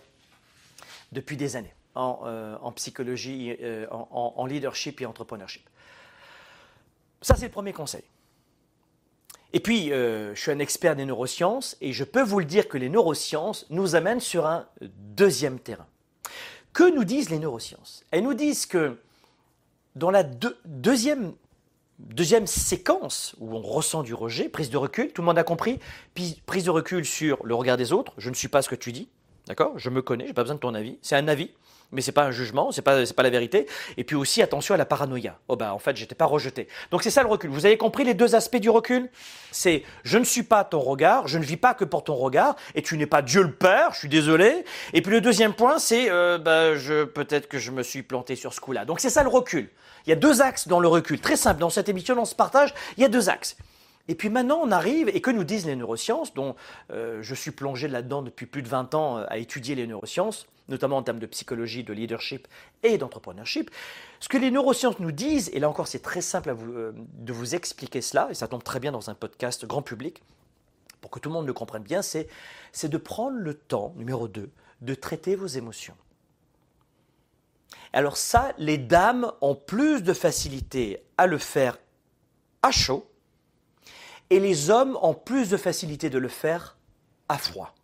depuis des années en, euh, psychologie, euh, en, leadership et entrepreneurship. Ça, c'est le premier conseil. Et puis, euh, je suis un expert des neurosciences et je peux vous le dire que les neurosciences nous amènent sur un deuxième terrain. Que nous disent les neurosciences? Elles nous disent que dans la deuxième, deuxième séquence où on ressent du rejet, prise de recul, tout le monde a compris, prise de recul sur le regard des autres, je ne suis pas ce que tu dis, d'accord? Je me connais, je n'ai pas besoin de ton avis, c'est un avis mais c'est pas un jugement, c'est pas c'est pas la vérité. Et puis aussi attention à la paranoïa. Oh ben en fait j'étais pas rejeté. Donc c'est ça le recul. Vous avez compris les deux aspects du recul? C'est je ne suis pas ton regard, je ne vis pas que pour ton regard, et tu n'es pas Dieu le Père. Je suis désolé. Et puis le deuxième point c'est ben, je peut-être que je me suis planté sur ce coup-là. Donc c'est ça le recul. Il y a deux axes dans le recul. Très simple. Dans cette émission, dans ce partage, il y a deux axes. Et puis maintenant, on arrive, et que nous disent les neurosciences, dont euh, je suis plongé là-dedans depuis plus de 20 ans euh, à étudier les neurosciences, notamment en termes de psychologie, de leadership et d'entrepreneurship. Ce que les neurosciences nous disent, et là encore c'est très simple euh, de vous expliquer cela, et ça tombe très bien dans un podcast grand public, pour que tout le monde le comprenne bien, c'est de prendre le temps, numéro 2, de traiter vos émotions. Alors ça, les dames ont plus de facilité à le faire à chaud, et les hommes ont plus de facilité de le faire à froid.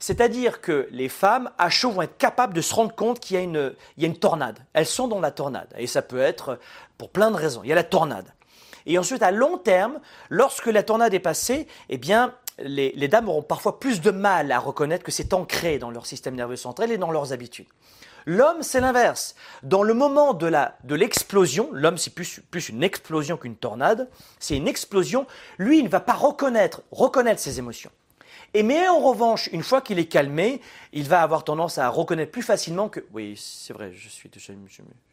C'est-à-dire que les femmes à chaud vont être capables de se rendre compte qu'il y, y a une tornade. Elles sont dans la tornade. Et ça peut être pour plein de raisons. Il y a la tornade. Et ensuite, à long terme, lorsque la tornade est passée, eh bien, les, dames auront parfois plus de mal à reconnaître que c'est ancré dans leur système nerveux central et dans leurs habitudes. L'homme, c'est l'inverse. Dans le moment de l'explosion, l'homme c'est plus, plus une explosion qu'une tornade, c'est une explosion, lui il ne va pas reconnaître, reconnaître ses émotions. Et mais en revanche, une fois qu'il est calmé, il va avoir tendance à reconnaître plus facilement que oui, c'est vrai, je suis, je, je,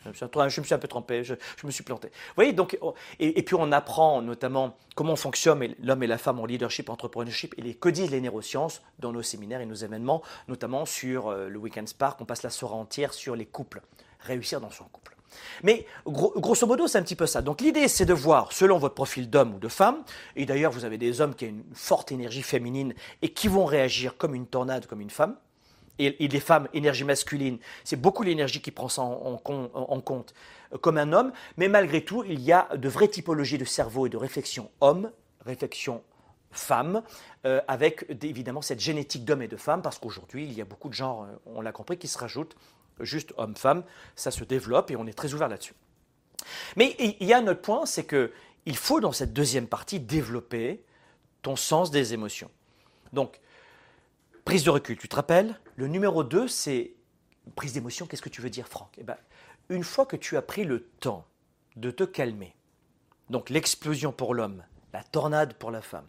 je, me suis un peu trompé, je, me suis planté. Vous voyez, donc, oh, et, et, puis on apprend notamment comment fonctionne l'homme et la femme en leadership, entrepreneurship, et les que disent les neurosciences dans nos séminaires et nos événements, notamment sur euh, le Weekend Spark, on passe la soirée entière sur les couples, réussir dans son couple. Mais grosso modo, c'est un petit peu ça. Donc l'idée, c'est de voir, selon votre profil d'homme ou de femme, et d'ailleurs vous avez des hommes qui ont une forte énergie féminine et qui vont réagir comme une tornade, comme une femme, et, des femmes, énergie masculine, c'est beaucoup l'énergie qui prend ça en, compte euh, comme un homme, mais malgré tout, il y a de vraies typologies de cerveau et de réflexion homme, réflexion femme, euh, avec évidemment cette génétique d'homme et de femme, parce qu'aujourd'hui, il y a beaucoup de genres, euh, on l'a compris, qui se rajoutent juste homme-femme, ça se développe et on est très ouvert là-dessus. Mais il y a un autre point, c'est que il faut dans cette deuxième partie développer ton sens des émotions. Donc, prise de recul, tu te rappelles Le numéro 2, c'est prise d'émotion, qu'est-ce que tu veux dire, Franck? Eh ben, Une fois que tu as pris le temps de te calmer, donc l'explosion pour l'homme, la tornade pour la femme,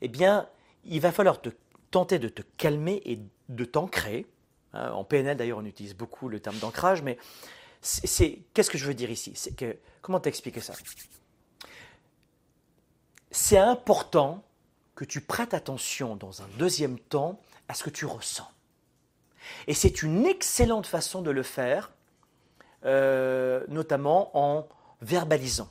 eh bien, il va falloir te, tenter de te calmer et de t'ancrer, en PNL, d'ailleurs, on utilise beaucoup le terme d'ancrage, mais c'est qu'est-ce que je veux dire ici? C'est que comment t'expliquer ça? C'est important que tu prêtes attention dans un deuxième temps à ce que tu ressens. Et c'est une excellente façon de le faire, euh, notamment en verbalisant.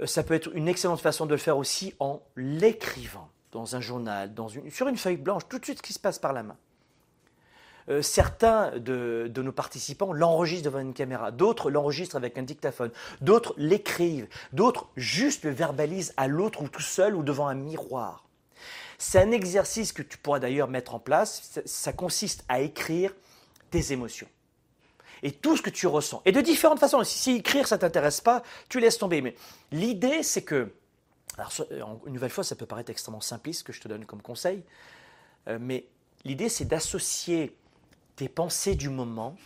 Euh, ça peut être une excellente façon de le faire aussi en l'écrivant dans un journal, sur une feuille blanche, tout de suite ce qui se passe par la main. Euh, certains de, nos participants l'enregistrent devant une caméra, d'autres l'enregistrent avec un dictaphone, d'autres l'écrivent, d'autres juste le verbalisent à l'autre ou tout seul ou devant un miroir. C'est un exercice que tu pourras d'ailleurs mettre en place. Ça, consiste à écrire tes émotions et tout ce que tu ressens. Et de différentes façons. Si, écrire, ça t'intéresse pas, tu laisses tomber. Mais l'idée, c'est que, alors, une nouvelle fois, ça peut paraître extrêmement simpliste ce que je te donne comme conseil, euh, mais l'idée, c'est d'associer tes pensées du moment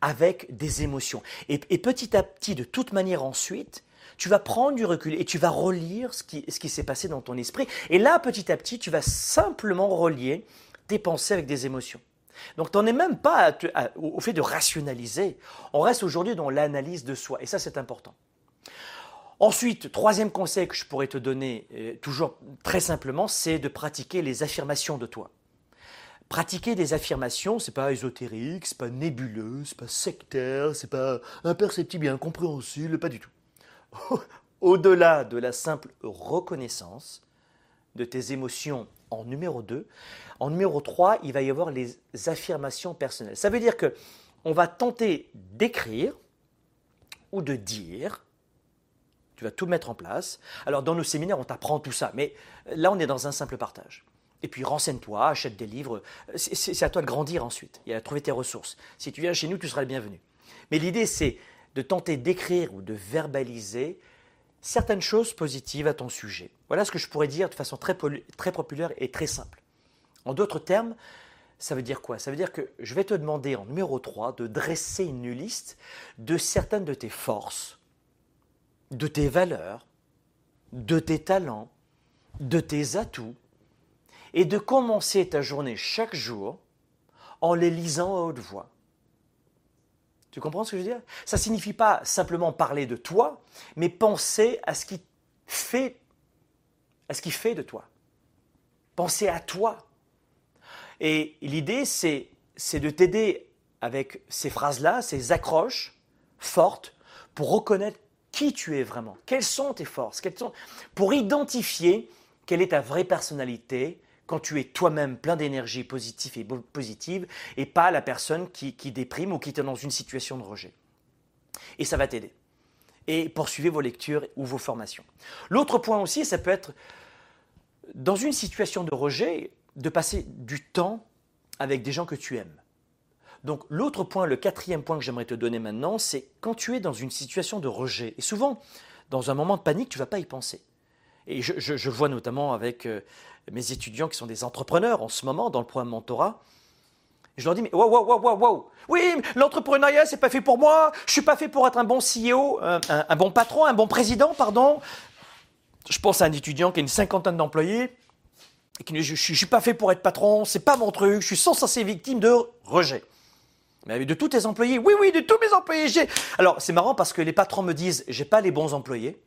avec des émotions. Et, petit à petit, de toute manière ensuite, tu vas prendre du recul et tu vas relire ce qui, ce qui s'est passé dans ton esprit. Et là, petit à petit, tu vas simplement relier tes pensées avec des émotions. Donc, tu n'en es même pas au fait de rationaliser. On reste aujourd'hui dans l'analyse de soi. Et ça, c'est important. Ensuite, troisième conseil que je pourrais te donner, euh, toujours très simplement, c'est de pratiquer les affirmations de toi. Pratiquer des affirmations, c'est pas ésotérique, c'est pas nébuleux, c'est pas sectaire, c'est pas imperceptible et incompréhensible, pas du tout. *laughs* Au-delà de la simple reconnaissance de tes émotions en numéro 2, en numéro 3, il va y avoir les affirmations personnelles. Ça veut dire que on va tenter d'écrire ou de dire tu vas tout mettre en place. Alors dans nos séminaires, on t'apprend tout ça, mais là on est dans un simple partage. Et puis renseigne-toi, achète des livres. C'est à toi de grandir ensuite et à trouver tes ressources. Si tu viens chez nous, tu seras le bienvenu. Mais l'idée, c'est de tenter d'écrire ou de verbaliser certaines choses positives à ton sujet. Voilà ce que je pourrais dire de façon très, très populaire et très simple. En d'autres termes, ça veut dire quoi? Ça veut dire que je vais te demander en numéro 3 de dresser une liste de certaines de tes forces, de tes valeurs, de tes talents, de tes atouts, et de commencer ta journée chaque jour en les lisant à haute voix. Tu comprends ce que je veux dire? Ça ne signifie pas simplement parler de toi, mais penser à ce qui fait, à ce qui fait de toi. Penser à toi. Et l'idée, c'est, de t'aider avec ces phrases-là, ces accroches fortes, pour reconnaître qui tu es vraiment, quelles sont tes forces, pour identifier quelle est ta vraie personnalité, quand tu es toi-même plein d'énergie positive et positive et pas la personne qui, déprime ou qui est dans une situation de rejet. Et ça va t'aider. Et poursuivez vos lectures ou vos formations. L'autre point aussi, ça peut être, dans une situation de rejet, de passer du temps, avec des gens que tu aimes. Donc l'autre point, le quatrième point que j'aimerais te donner maintenant, c'est quand tu es dans une situation de rejet, et souvent dans un moment de panique, tu ne vas pas y penser. Et je, vois notamment avec euh, mes étudiants qui sont des entrepreneurs en ce moment dans le programme Mentorat, je leur dis, mais waouh, waouh, waouh, waouh, oui, l'entrepreneuriat, c'est pas fait pour moi, je suis pas fait pour être un bon CEO, un, bon patron, un bon président, pardon. Je pense à un étudiant qui a une cinquantaine d'employés, et qui je, je, suis pas fait pour être patron, c'est pas mon truc, je suis sans cesse victime de rejet. Mais de tous tes employés, oui, oui, de tous mes employés, j'ai. Alors, c'est marrant parce que les patrons me disent, j'ai pas les bons employés.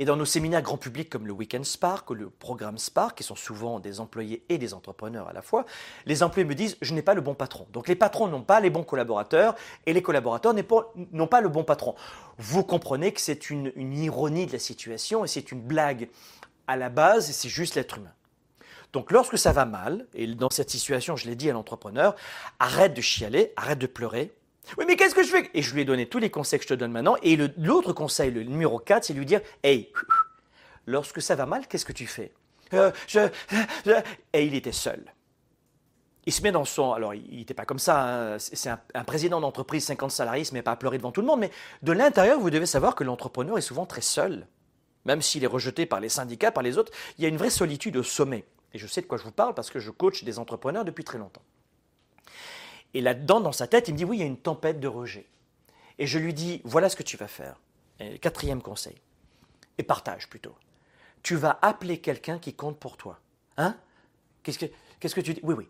Et dans nos séminaires grand public comme le Weekend Spark ou le programme Spark, qui sont souvent des employés et des entrepreneurs à la fois, les employés me disent je n'ai pas le bon patron. Donc les patrons n'ont pas les bons collaborateurs et les collaborateurs n'ont pas le bon patron. Vous comprenez que c'est une, ironie de la situation et c'est une blague. À la base, c'est juste l'être humain. Donc lorsque ça va mal, et dans cette situation, je l'ai dit à l'entrepreneur, arrête de chialer, arrête de pleurer, oui, mais qu'est-ce que je fais? Et je lui ai donné tous les conseils que je te donne maintenant. Et l'autre conseil, le numéro 4, c'est lui dire Hey, *laughs* lorsque ça va mal, qu'est-ce que tu fais? Euh, je, Et il était seul. Il se met dans son. Alors, il n'était pas comme ça. Hein. C'est un, président d'entreprise, 50 salariés, il se met pas à pleurer devant tout le monde. Mais de l'intérieur, vous devez savoir que l'entrepreneur est souvent très seul. Même s'il est rejeté par les syndicats, par les autres, il y a une vraie solitude au sommet. Et je sais de quoi je vous parle parce que je coach des entrepreneurs depuis très longtemps. Et là-dedans, dans sa tête, il me dit, oui, il y a une tempête de rejet. Et je lui dis, voilà ce que tu vas faire. quatrième conseil. Et partage plutôt. Tu vas appeler quelqu'un qui compte pour toi. Hein? Qu'est-ce que, tu dis? Oui, oui.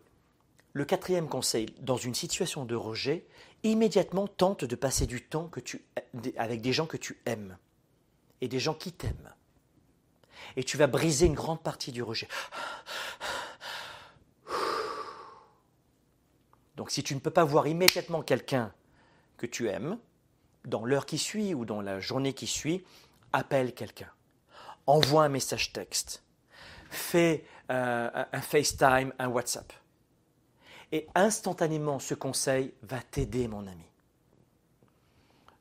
Le quatrième conseil, dans une situation de rejet, immédiatement tente de passer du temps que avec des gens que tu aimes et des gens qui t'aiment. Et tu vas briser une grande partie du rejet. Donc si tu ne peux pas voir immédiatement quelqu'un que tu aimes, dans l'heure qui suit ou dans la journée qui suit, appelle quelqu'un. Envoie un message texte. Fais euh, un FaceTime, un WhatsApp. Et instantanément, ce conseil va t'aider, mon ami.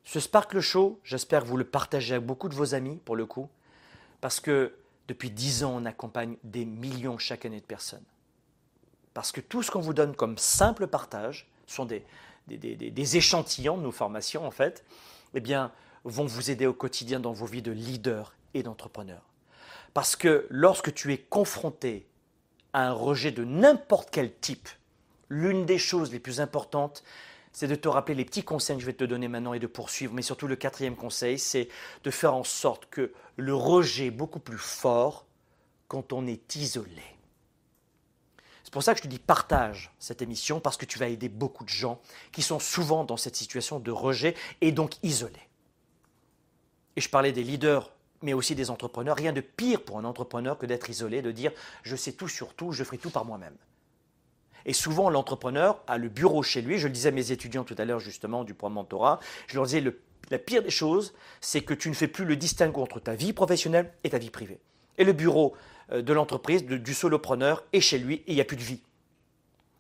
Ce Sparkle Show, j'espère que vous le partagez avec beaucoup de vos amis, pour le coup, parce que depuis dix ans, on accompagne des millions chaque année de personnes. Parce que tout ce qu'on vous donne comme simple partage sont des, des, échantillons de nos formations, en fait, eh bien, vont vous aider au quotidien dans vos vies de leader et d'entrepreneur. Parce que lorsque tu es confronté à un rejet de n'importe quel type, l'une des choses les plus importantes, c'est de te rappeler les petits conseils que je vais te donner maintenant et de poursuivre. Mais surtout, le quatrième conseil, c'est de faire en sorte que le rejet est beaucoup plus fort quand on est isolé. C'est pour ça que je te dis partage cette émission parce que tu vas aider beaucoup de gens qui sont souvent dans cette situation de rejet et donc isolés. Et je parlais des leaders, mais aussi des entrepreneurs. Rien de pire pour un entrepreneur que d'être isolé, de dire je sais tout sur tout, je ferai tout par moi-même. Et souvent, l'entrepreneur a le bureau chez lui. Je le disais à mes étudiants tout à l'heure, justement, du programme Mentorat. Je leur disais la pire des choses, c'est que tu ne fais plus le distinguo entre ta vie professionnelle et ta vie privée. Et le bureau de l'entreprise, du solopreneur, est chez lui et il n'y a plus de vie.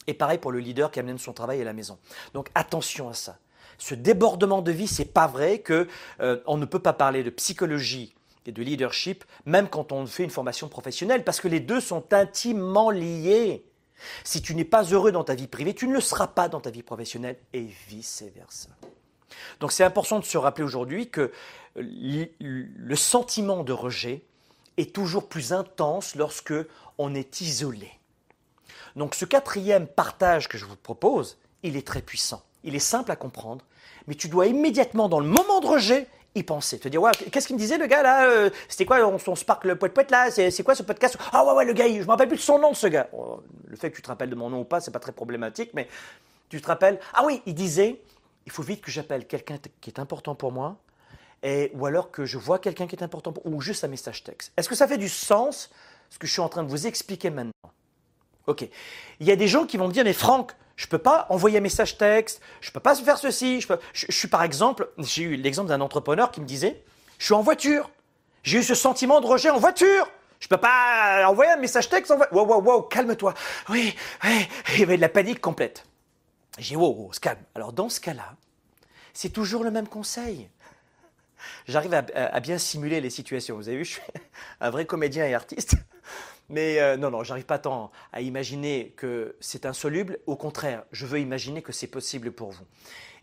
Et pareil pour le leader qui amène son travail à la maison. Donc attention à ça. Ce débordement de vie, c'est pas vrai que euh, on ne peut pas parler de psychologie et de leadership même quand on fait une formation professionnelle parce que les deux sont intimement liés. Si tu n'es pas heureux dans ta vie privée, tu ne le seras pas dans ta vie professionnelle et vice versa. Donc c'est important de se rappeler aujourd'hui que le sentiment de rejet est toujours plus intense lorsque on est isolé. Donc ce quatrième partage que je vous propose, il est très puissant. Il est simple à comprendre, mais tu dois immédiatement, dans le moment de rejet, y penser. Te dire, ouais, qu'est-ce qu'il me disait le gars là euh, C'était quoi son spark le poète poète là C'est quoi ce podcast? Ah ouais, ouais, le gars, je me rappelle plus de son nom, ce gars. Oh, le fait que tu te rappelles de mon nom ou pas, c'est pas très problématique, mais tu te rappelles Ah oui, il disait, il faut vite que j'appelle quelqu'un qui est important pour moi, ou alors que je vois quelqu'un qui est important, ou juste un message texte. Est-ce que ça fait du sens ce que je suis en train de vous expliquer maintenant? Ok. Il y a des gens qui vont me dire, mais Franck, je ne peux pas envoyer un message texte, je ne peux pas faire ceci. Je, peux... je, suis par exemple, j'ai eu l'exemple d'un entrepreneur qui me disait, je suis en voiture. J'ai eu ce sentiment de rejet en voiture. Je peux pas envoyer un message texte en voiture. Wow, wow, calme-toi. Oui, oui, il y avait de la panique complète. J'ai dit, wow, wow, se calme. Alors dans ce cas-là, c'est toujours le même conseil. J'arrive à, bien simuler les situations. Vous avez vu, je suis *laughs* un vrai comédien et artiste. Mais euh, non, non, j'arrive pas tant à imaginer que c'est insoluble. Au contraire, je veux imaginer que c'est possible pour vous.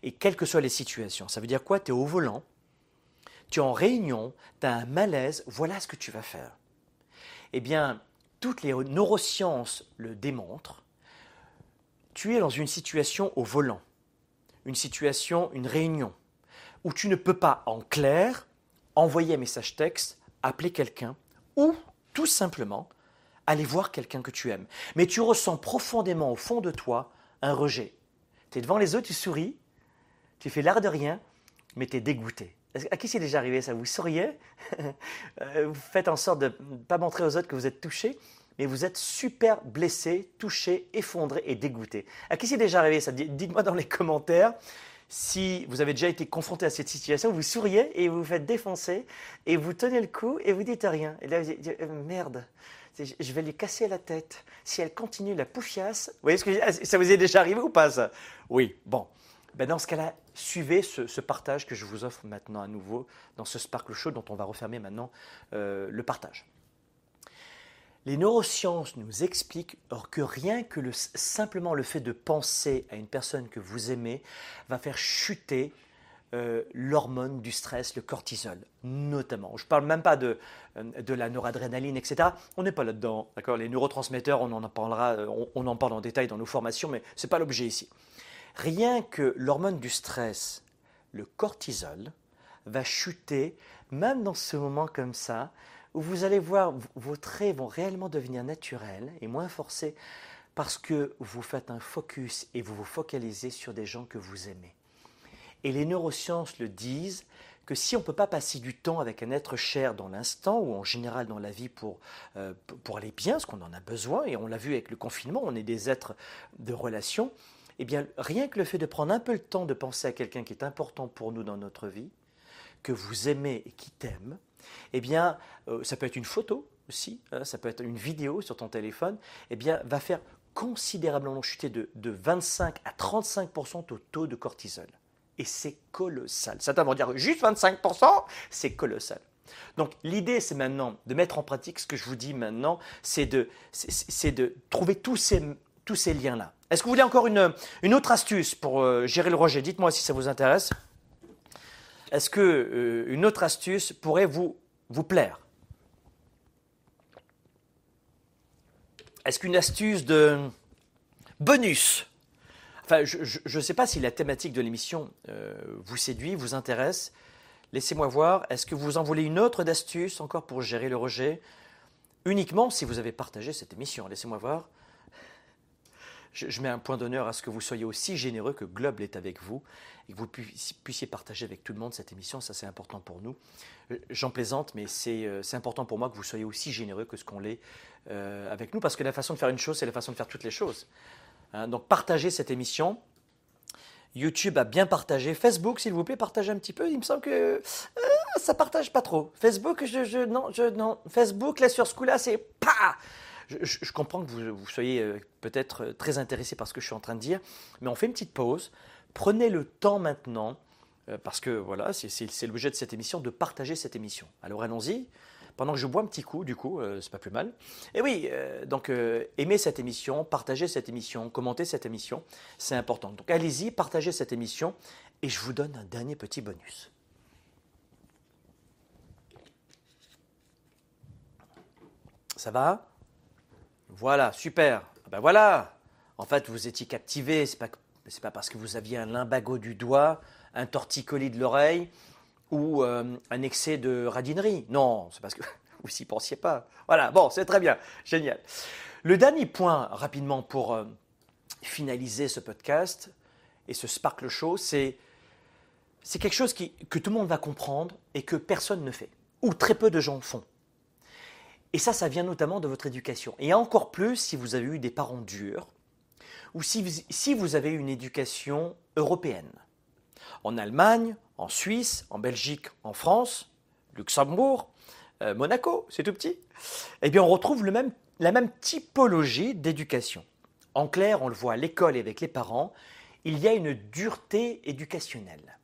Et quelles que soient les situations, ça veut dire quoi? Tu es au volant, tu es en réunion, tu as un malaise, voilà ce que tu vas faire. Eh bien, toutes les neurosciences le démontrent. Tu es dans une situation au volant, une situation, une réunion, où tu ne peux pas, en clair, envoyer un message texte, appeler quelqu'un, ou tout simplement aller voir quelqu'un que tu aimes. Mais tu ressens profondément au fond de toi un rejet. Tu es devant les autres, tu souris, tu fais l'art de rien, mais tu es dégoûté. À qui c'est déjà arrivé ça? Vous souriez? *laughs* Euh, Vous faites en sorte de ne pas montrer aux autres que vous êtes touché, mais vous êtes super blessé, touché, effondré et dégoûté. À qui c'est déjà arrivé ça? Dites-moi dans les commentaires si vous avez déjà été confronté à cette situation, vous souriez et vous vous faites défoncer et vous tenez le coup et vous dites rien. Et là, vous dites euh, merde, je vais lui casser la tête. Si elle continue la poufiasse, vous voyez ce que ça vous est déjà arrivé ou pas ça? Oui, bon. Ben dans ce cas-là, suivez ce, partage que je vous offre maintenant à nouveau dans ce Sparkle Show dont on va refermer maintenant euh, le partage. Les neurosciences nous expliquent que rien que le, simplement le fait de penser à une personne que vous aimez va faire chuter euh, l'hormone du stress, le cortisol, notamment. Je ne parle même pas de, euh, la noradrénaline, etc. On n'est pas là-dedans. D'accord? Les neurotransmetteurs, on en parlera, on, on, en parle en détail dans nos formations, mais ce n'est pas l'objet ici. Rien que l'hormone du stress, le cortisol, va chuter, même dans ce moment comme ça, où vous allez voir, vos traits vont réellement devenir naturels et moins forcés parce que vous faites un focus et vous vous focalisez sur des gens que vous aimez. Et les neurosciences le disent que si on ne peut pas passer du temps avec un être cher dans l'instant ou en général dans la vie pour, euh, pour aller bien, parce qu'on en a besoin, et on l'a vu avec le confinement, on est des êtres de relation, eh bien rien que le fait de prendre un peu le temps de penser à quelqu'un qui est important pour nous dans notre vie, que vous aimez et qui t'aime, eh bien euh, ça peut être une photo aussi, hein, ça peut être une vidéo sur ton téléphone, eh bien va faire considérablement chuter de, de 25 à 35% au taux de cortisol et c'est colossal. Certains vont dire juste 25%, c'est colossal. Donc l'idée, c'est maintenant de mettre en pratique ce que je vous dis maintenant, c'est de, c'est de trouver tous ces, tous ces liens-là. Est-ce que vous voulez encore une, une autre astuce pour euh, gérer le rejet? Dites-moi si ça vous intéresse. Est-ce que euh, une autre astuce pourrait vous, plaire? Est-ce qu'une astuce de bonus? Enfin, je ne sais pas si la thématique de l'émission euh, vous séduit, vous intéresse. Laissez-moi voir. Est-ce que vous en voulez une autre d'astuce encore pour gérer le rejet? Uniquement si vous avez partagé cette émission. Laissez-moi voir. Je, mets un point d'honneur à ce que vous soyez aussi généreux que Globe est avec vous et que vous puissiez partager avec tout le monde cette émission. Ça, c'est important pour nous. Euh, j'en plaisante, mais euh, c'est important pour moi que vous soyez aussi généreux que ce qu'on l'est avec nous parce que la façon de faire une chose, c'est la façon de faire toutes les choses. Hein, donc partagez cette émission. YouTube a bien partagé. Facebook, s'il vous plaît, partagez un petit peu. Il me semble que euh, ça partage pas trop. Facebook, je, je, non. Facebook, là, sur ce coup-là, c'est pas. Je, comprends que vous, soyez euh, peut-être euh, très intéressé par ce que je suis en train de dire, mais on fait une petite pause. Prenez le temps maintenant, parce que voilà, c'est l'objet de cette émission, de partager cette émission. Alors allons-y pendant que je bois un petit coup, du coup, euh, c'est pas plus mal. Et oui, euh, donc euh, aimez cette émission, partagez cette émission, commentez cette émission, c'est important. Donc allez-y, partagez cette émission et je vous donne un dernier petit bonus. Ça va? Voilà, super. Ah ben voilà. En fait, vous étiez captivé. C'est pas, c'est pas parce que vous aviez un limbago du doigt, un torticolis de l'oreille, ou euh, un excès de radinerie. Non, c'est parce que *laughs* vous n'y pensiez pas. Voilà, bon, c'est très bien, génial. Le dernier point, rapidement, pour euh, finaliser ce podcast et ce Sparkle Show, c'est, c'est quelque chose que tout le monde va comprendre et que personne ne fait, ou très peu de gens font. Et ça, ça vient notamment de votre éducation. Et encore plus si vous avez eu des parents durs, ou si si vous avez une éducation européenne. En Allemagne, en Suisse, en Belgique, en France, Luxembourg, euh, Monaco, c'est tout petit, eh bien on retrouve la même typologie d'éducation. En clair, on le voit à l'école et avec les parents, il y a une dureté éducationnelle.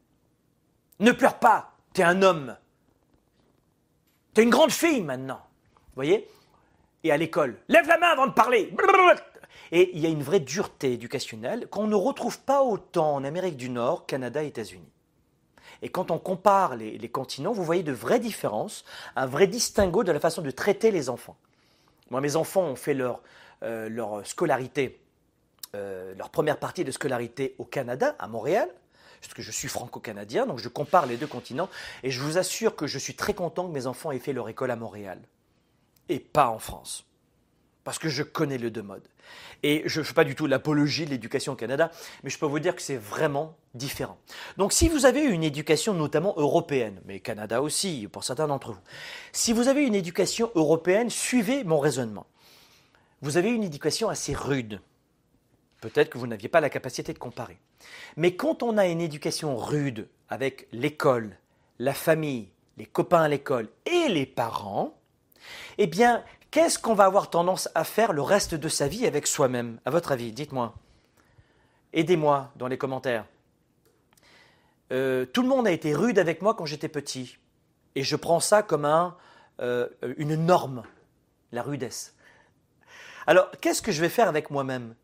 Ne pleure pas, tu es un homme. Tu es une grande fille maintenant. Vous voyez? Et à l'école, lève la main avant de parler. Et il y a une vraie dureté éducationnelle qu'on ne retrouve pas autant en Amérique du Nord, Canada États-Unis. Et quand on compare les, continents, vous voyez de vraies différences, un vrai distinguo de la façon de traiter les enfants. Moi, mes enfants ont fait leur, euh, scolarité, euh, leur première partie de scolarité au Canada, à Montréal, parce que je suis franco-canadien, donc je compare les deux continents, et je vous assure que je suis très content que mes enfants aient fait leur école à Montréal, et pas en France parce que je connais le deux modes. Et je ne fais pas du tout l'apologie de l'éducation au Canada, mais je peux vous dire que c'est vraiment différent. Donc si vous avez une éducation notamment européenne, mais Canada aussi, pour certains d'entre vous, si vous avez une éducation européenne, suivez mon raisonnement. Vous avez une éducation assez rude. Peut-être que vous n'aviez pas la capacité de comparer. Mais quand on a une éducation rude avec l'école, la famille, les copains à l'école et les parents, eh bien, Qu'est-ce qu'on va avoir tendance à faire le reste de sa vie avec soi-même? À votre avis, dites-moi. Aidez-moi dans les commentaires. Euh, tout le monde a été rude avec moi quand j'étais petit. Et je prends ça comme un, euh, une norme, la rudesse. Alors, qu'est-ce que je vais faire avec moi-même?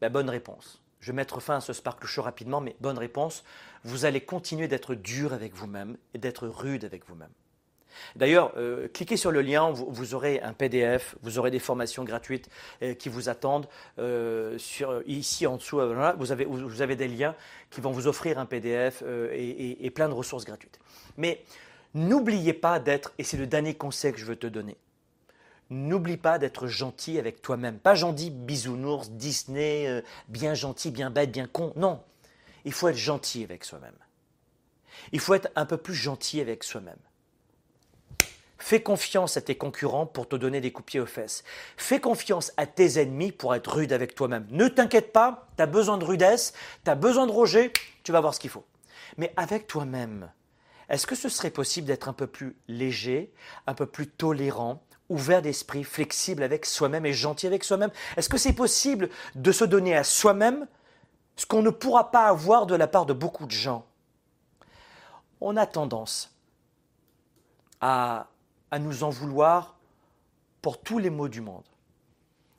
La bonne réponse. Je vais mettre fin à ce sparkle show rapidement, mais bonne réponse. Vous allez continuer d'être dur avec vous-même et d'être rude avec vous-même. D'ailleurs, euh, cliquez sur le lien, vous, aurez un PDF, vous aurez des formations gratuites euh, qui vous attendent. Euh, ici en dessous, vous avez, des liens qui vont vous offrir un PDF et, plein de ressources gratuites. Mais n'oubliez pas d'être, et c'est le dernier conseil que je veux te donner, N'oublie pas d'être gentil avec toi-même. Pas gentil bisounours, Disney, bien gentil, bien bête, bien con. Non. Il faut être gentil avec soi-même. Il faut être un peu plus gentil avec soi-même. Fais confiance à tes concurrents pour te donner des coups de aux fesses. Fais confiance à tes ennemis pour être rude avec toi-même. Ne t'inquiète pas, tu as besoin de rudesse, tu as besoin de Roger, tu vas voir ce qu'il faut. Mais avec toi-même, est-ce que ce serait possible d'être un peu plus léger, un peu plus tolérant, ouvert d'esprit, flexible avec soi-même et gentil avec soi-même? Est-ce que c'est possible de se donner à soi-même ce qu'on ne pourra pas avoir de la part de beaucoup de gens? On a tendance à à nous en vouloir pour tous les maux du monde.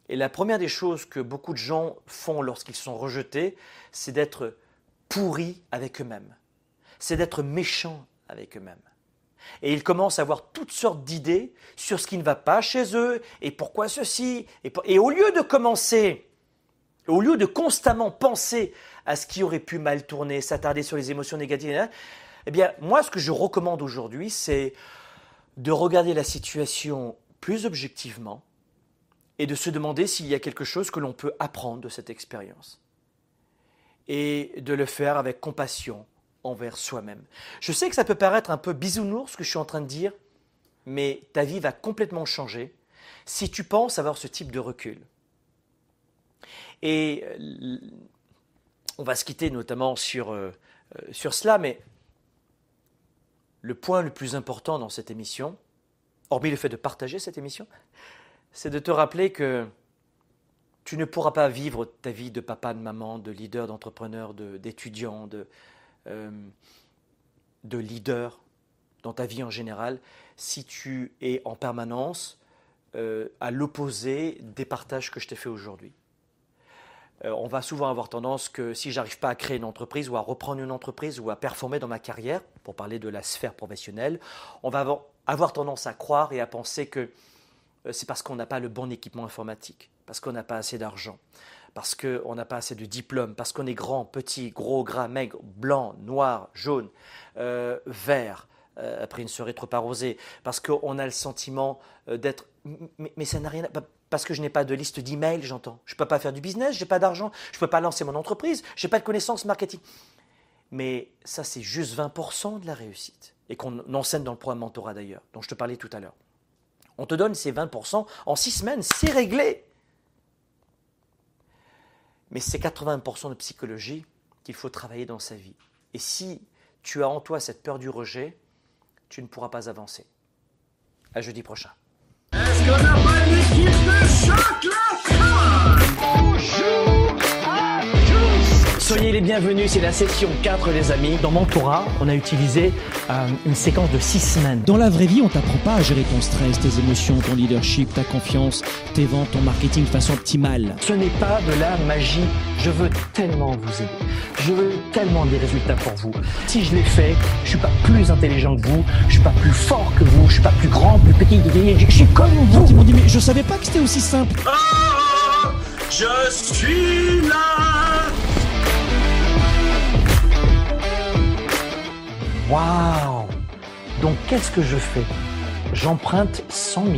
Et la première des choses que beaucoup de gens font lorsqu'ils sont rejetés, c'est d'être pourris avec eux-mêmes. C'est d'être méchants avec eux-mêmes. Et ils commencent à avoir toutes sortes d'idées sur ce qui ne va pas chez eux et pourquoi ceci. Et, au lieu de commencer, au lieu de constamment penser à ce qui aurait pu mal tourner, s'attarder sur les émotions négatives, eh bien, moi, ce que je recommande aujourd'hui, c'est de regarder la situation plus objectivement et de se demander s'il y a quelque chose que l'on peut apprendre de cette expérience. Et de le faire avec compassion envers soi-même. Je sais que ça peut paraître un peu bisounours ce que je suis en train de dire, mais ta vie va complètement changer si tu penses avoir ce type de recul. Et euh, on va se quitter notamment sur, euh, euh, sur cela, mais le point le plus important dans cette émission, hormis le fait de partager cette émission, c'est de te rappeler que tu ne pourras pas vivre ta vie de papa, de maman, de leader, d'entrepreneur, d'étudiant, de, euh, de leader dans ta vie en général si tu es en permanence euh, à l'opposé des partages que je t'ai fait aujourd'hui. Euh, on va souvent avoir tendance que si j'arrive pas à créer une entreprise ou à reprendre une entreprise ou à performer dans ma carrière, pour parler de la sphère professionnelle, on va avoir, tendance à croire et à penser que euh, c'est parce qu'on n'a pas le bon équipement informatique, parce qu'on n'a pas assez d'argent, parce qu'on n'a pas assez de diplômes, parce qu'on est grand, petit, gros, gras, maigre, blanc, noir, jaune, euh, vert, après une soirée trop arrosée, parce qu'on a le sentiment d'être... Mais, ça n'a rien... À parce que je n'ai pas de liste d'emails, j'entends. Je ne peux pas faire du business, je n'ai pas d'argent, je ne peux pas lancer mon entreprise, je n'ai pas de connaissances marketing. Mais ça, c'est juste 20% de la réussite. Et qu'on enseigne dans le programme Mentorat d'ailleurs, dont je te parlais tout à l'heure. On te donne ces 20% en 6 semaines, c'est réglé. Mais c'est 80% de psychologie qu'il faut travailler dans sa vie. Et si tu as en toi cette peur du rejet, tu ne pourras pas avancer. À jeudi prochain. Est-ce qu'on n'a pas une équipe de Soyez les bienvenus c'est la session 4 les amis. Dans Mentora, on a utilisé euh, une séquence de 6 semaines. Dans la vraie vie, on t'apprend pas à gérer ton stress, tes émotions, ton leadership, ta confiance, tes ventes, ton marketing de façon optimale. Ce n'est pas de la magie. Je veux tellement vous aider. Je veux tellement des résultats pour vous. Si je l'ai fait, je suis pas plus intelligent que vous, je suis pas plus fort que vous, je suis pas plus grand, plus petit, je suis comme vous. Ils m'ont dit mais je savais pas que c'était aussi simple. Oh, je suis là. Waouh Donc qu'est-ce que je fais? J'emprunte 100 000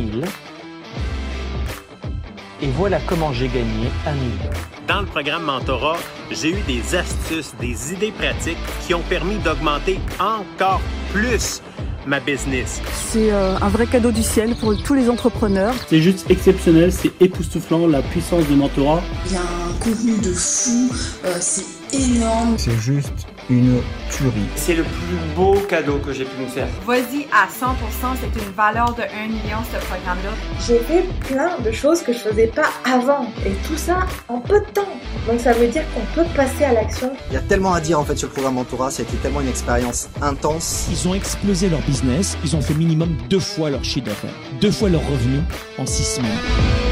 et voilà comment j'ai gagné un million. Dans le programme Mentorat, j'ai eu des astuces, des idées pratiques qui ont permis d'augmenter encore plus ma business. C'est euh, un vrai cadeau du ciel pour tous les entrepreneurs. C'est juste exceptionnel, c'est époustouflant la puissance du mentorat. Il y a un contenu de fou, euh, c'est énorme. C'est juste une tuerie. C'est le plus beau cadeau que j'ai pu me faire. Vas-y à 100%, c'est une valeur de 1 million ce programme-là. J'ai fait plein de choses que je faisais pas avant et tout ça en peu de temps. Donc ça veut dire qu'on peut passer à l'action. Il y a tellement à dire en fait sur le programme Mentorat, ça a été tellement une expérience intense. Ils ont explosé leur business, ils ont fait minimum deux fois leur chiffre d'affaires, deux fois leur revenu en six semaines.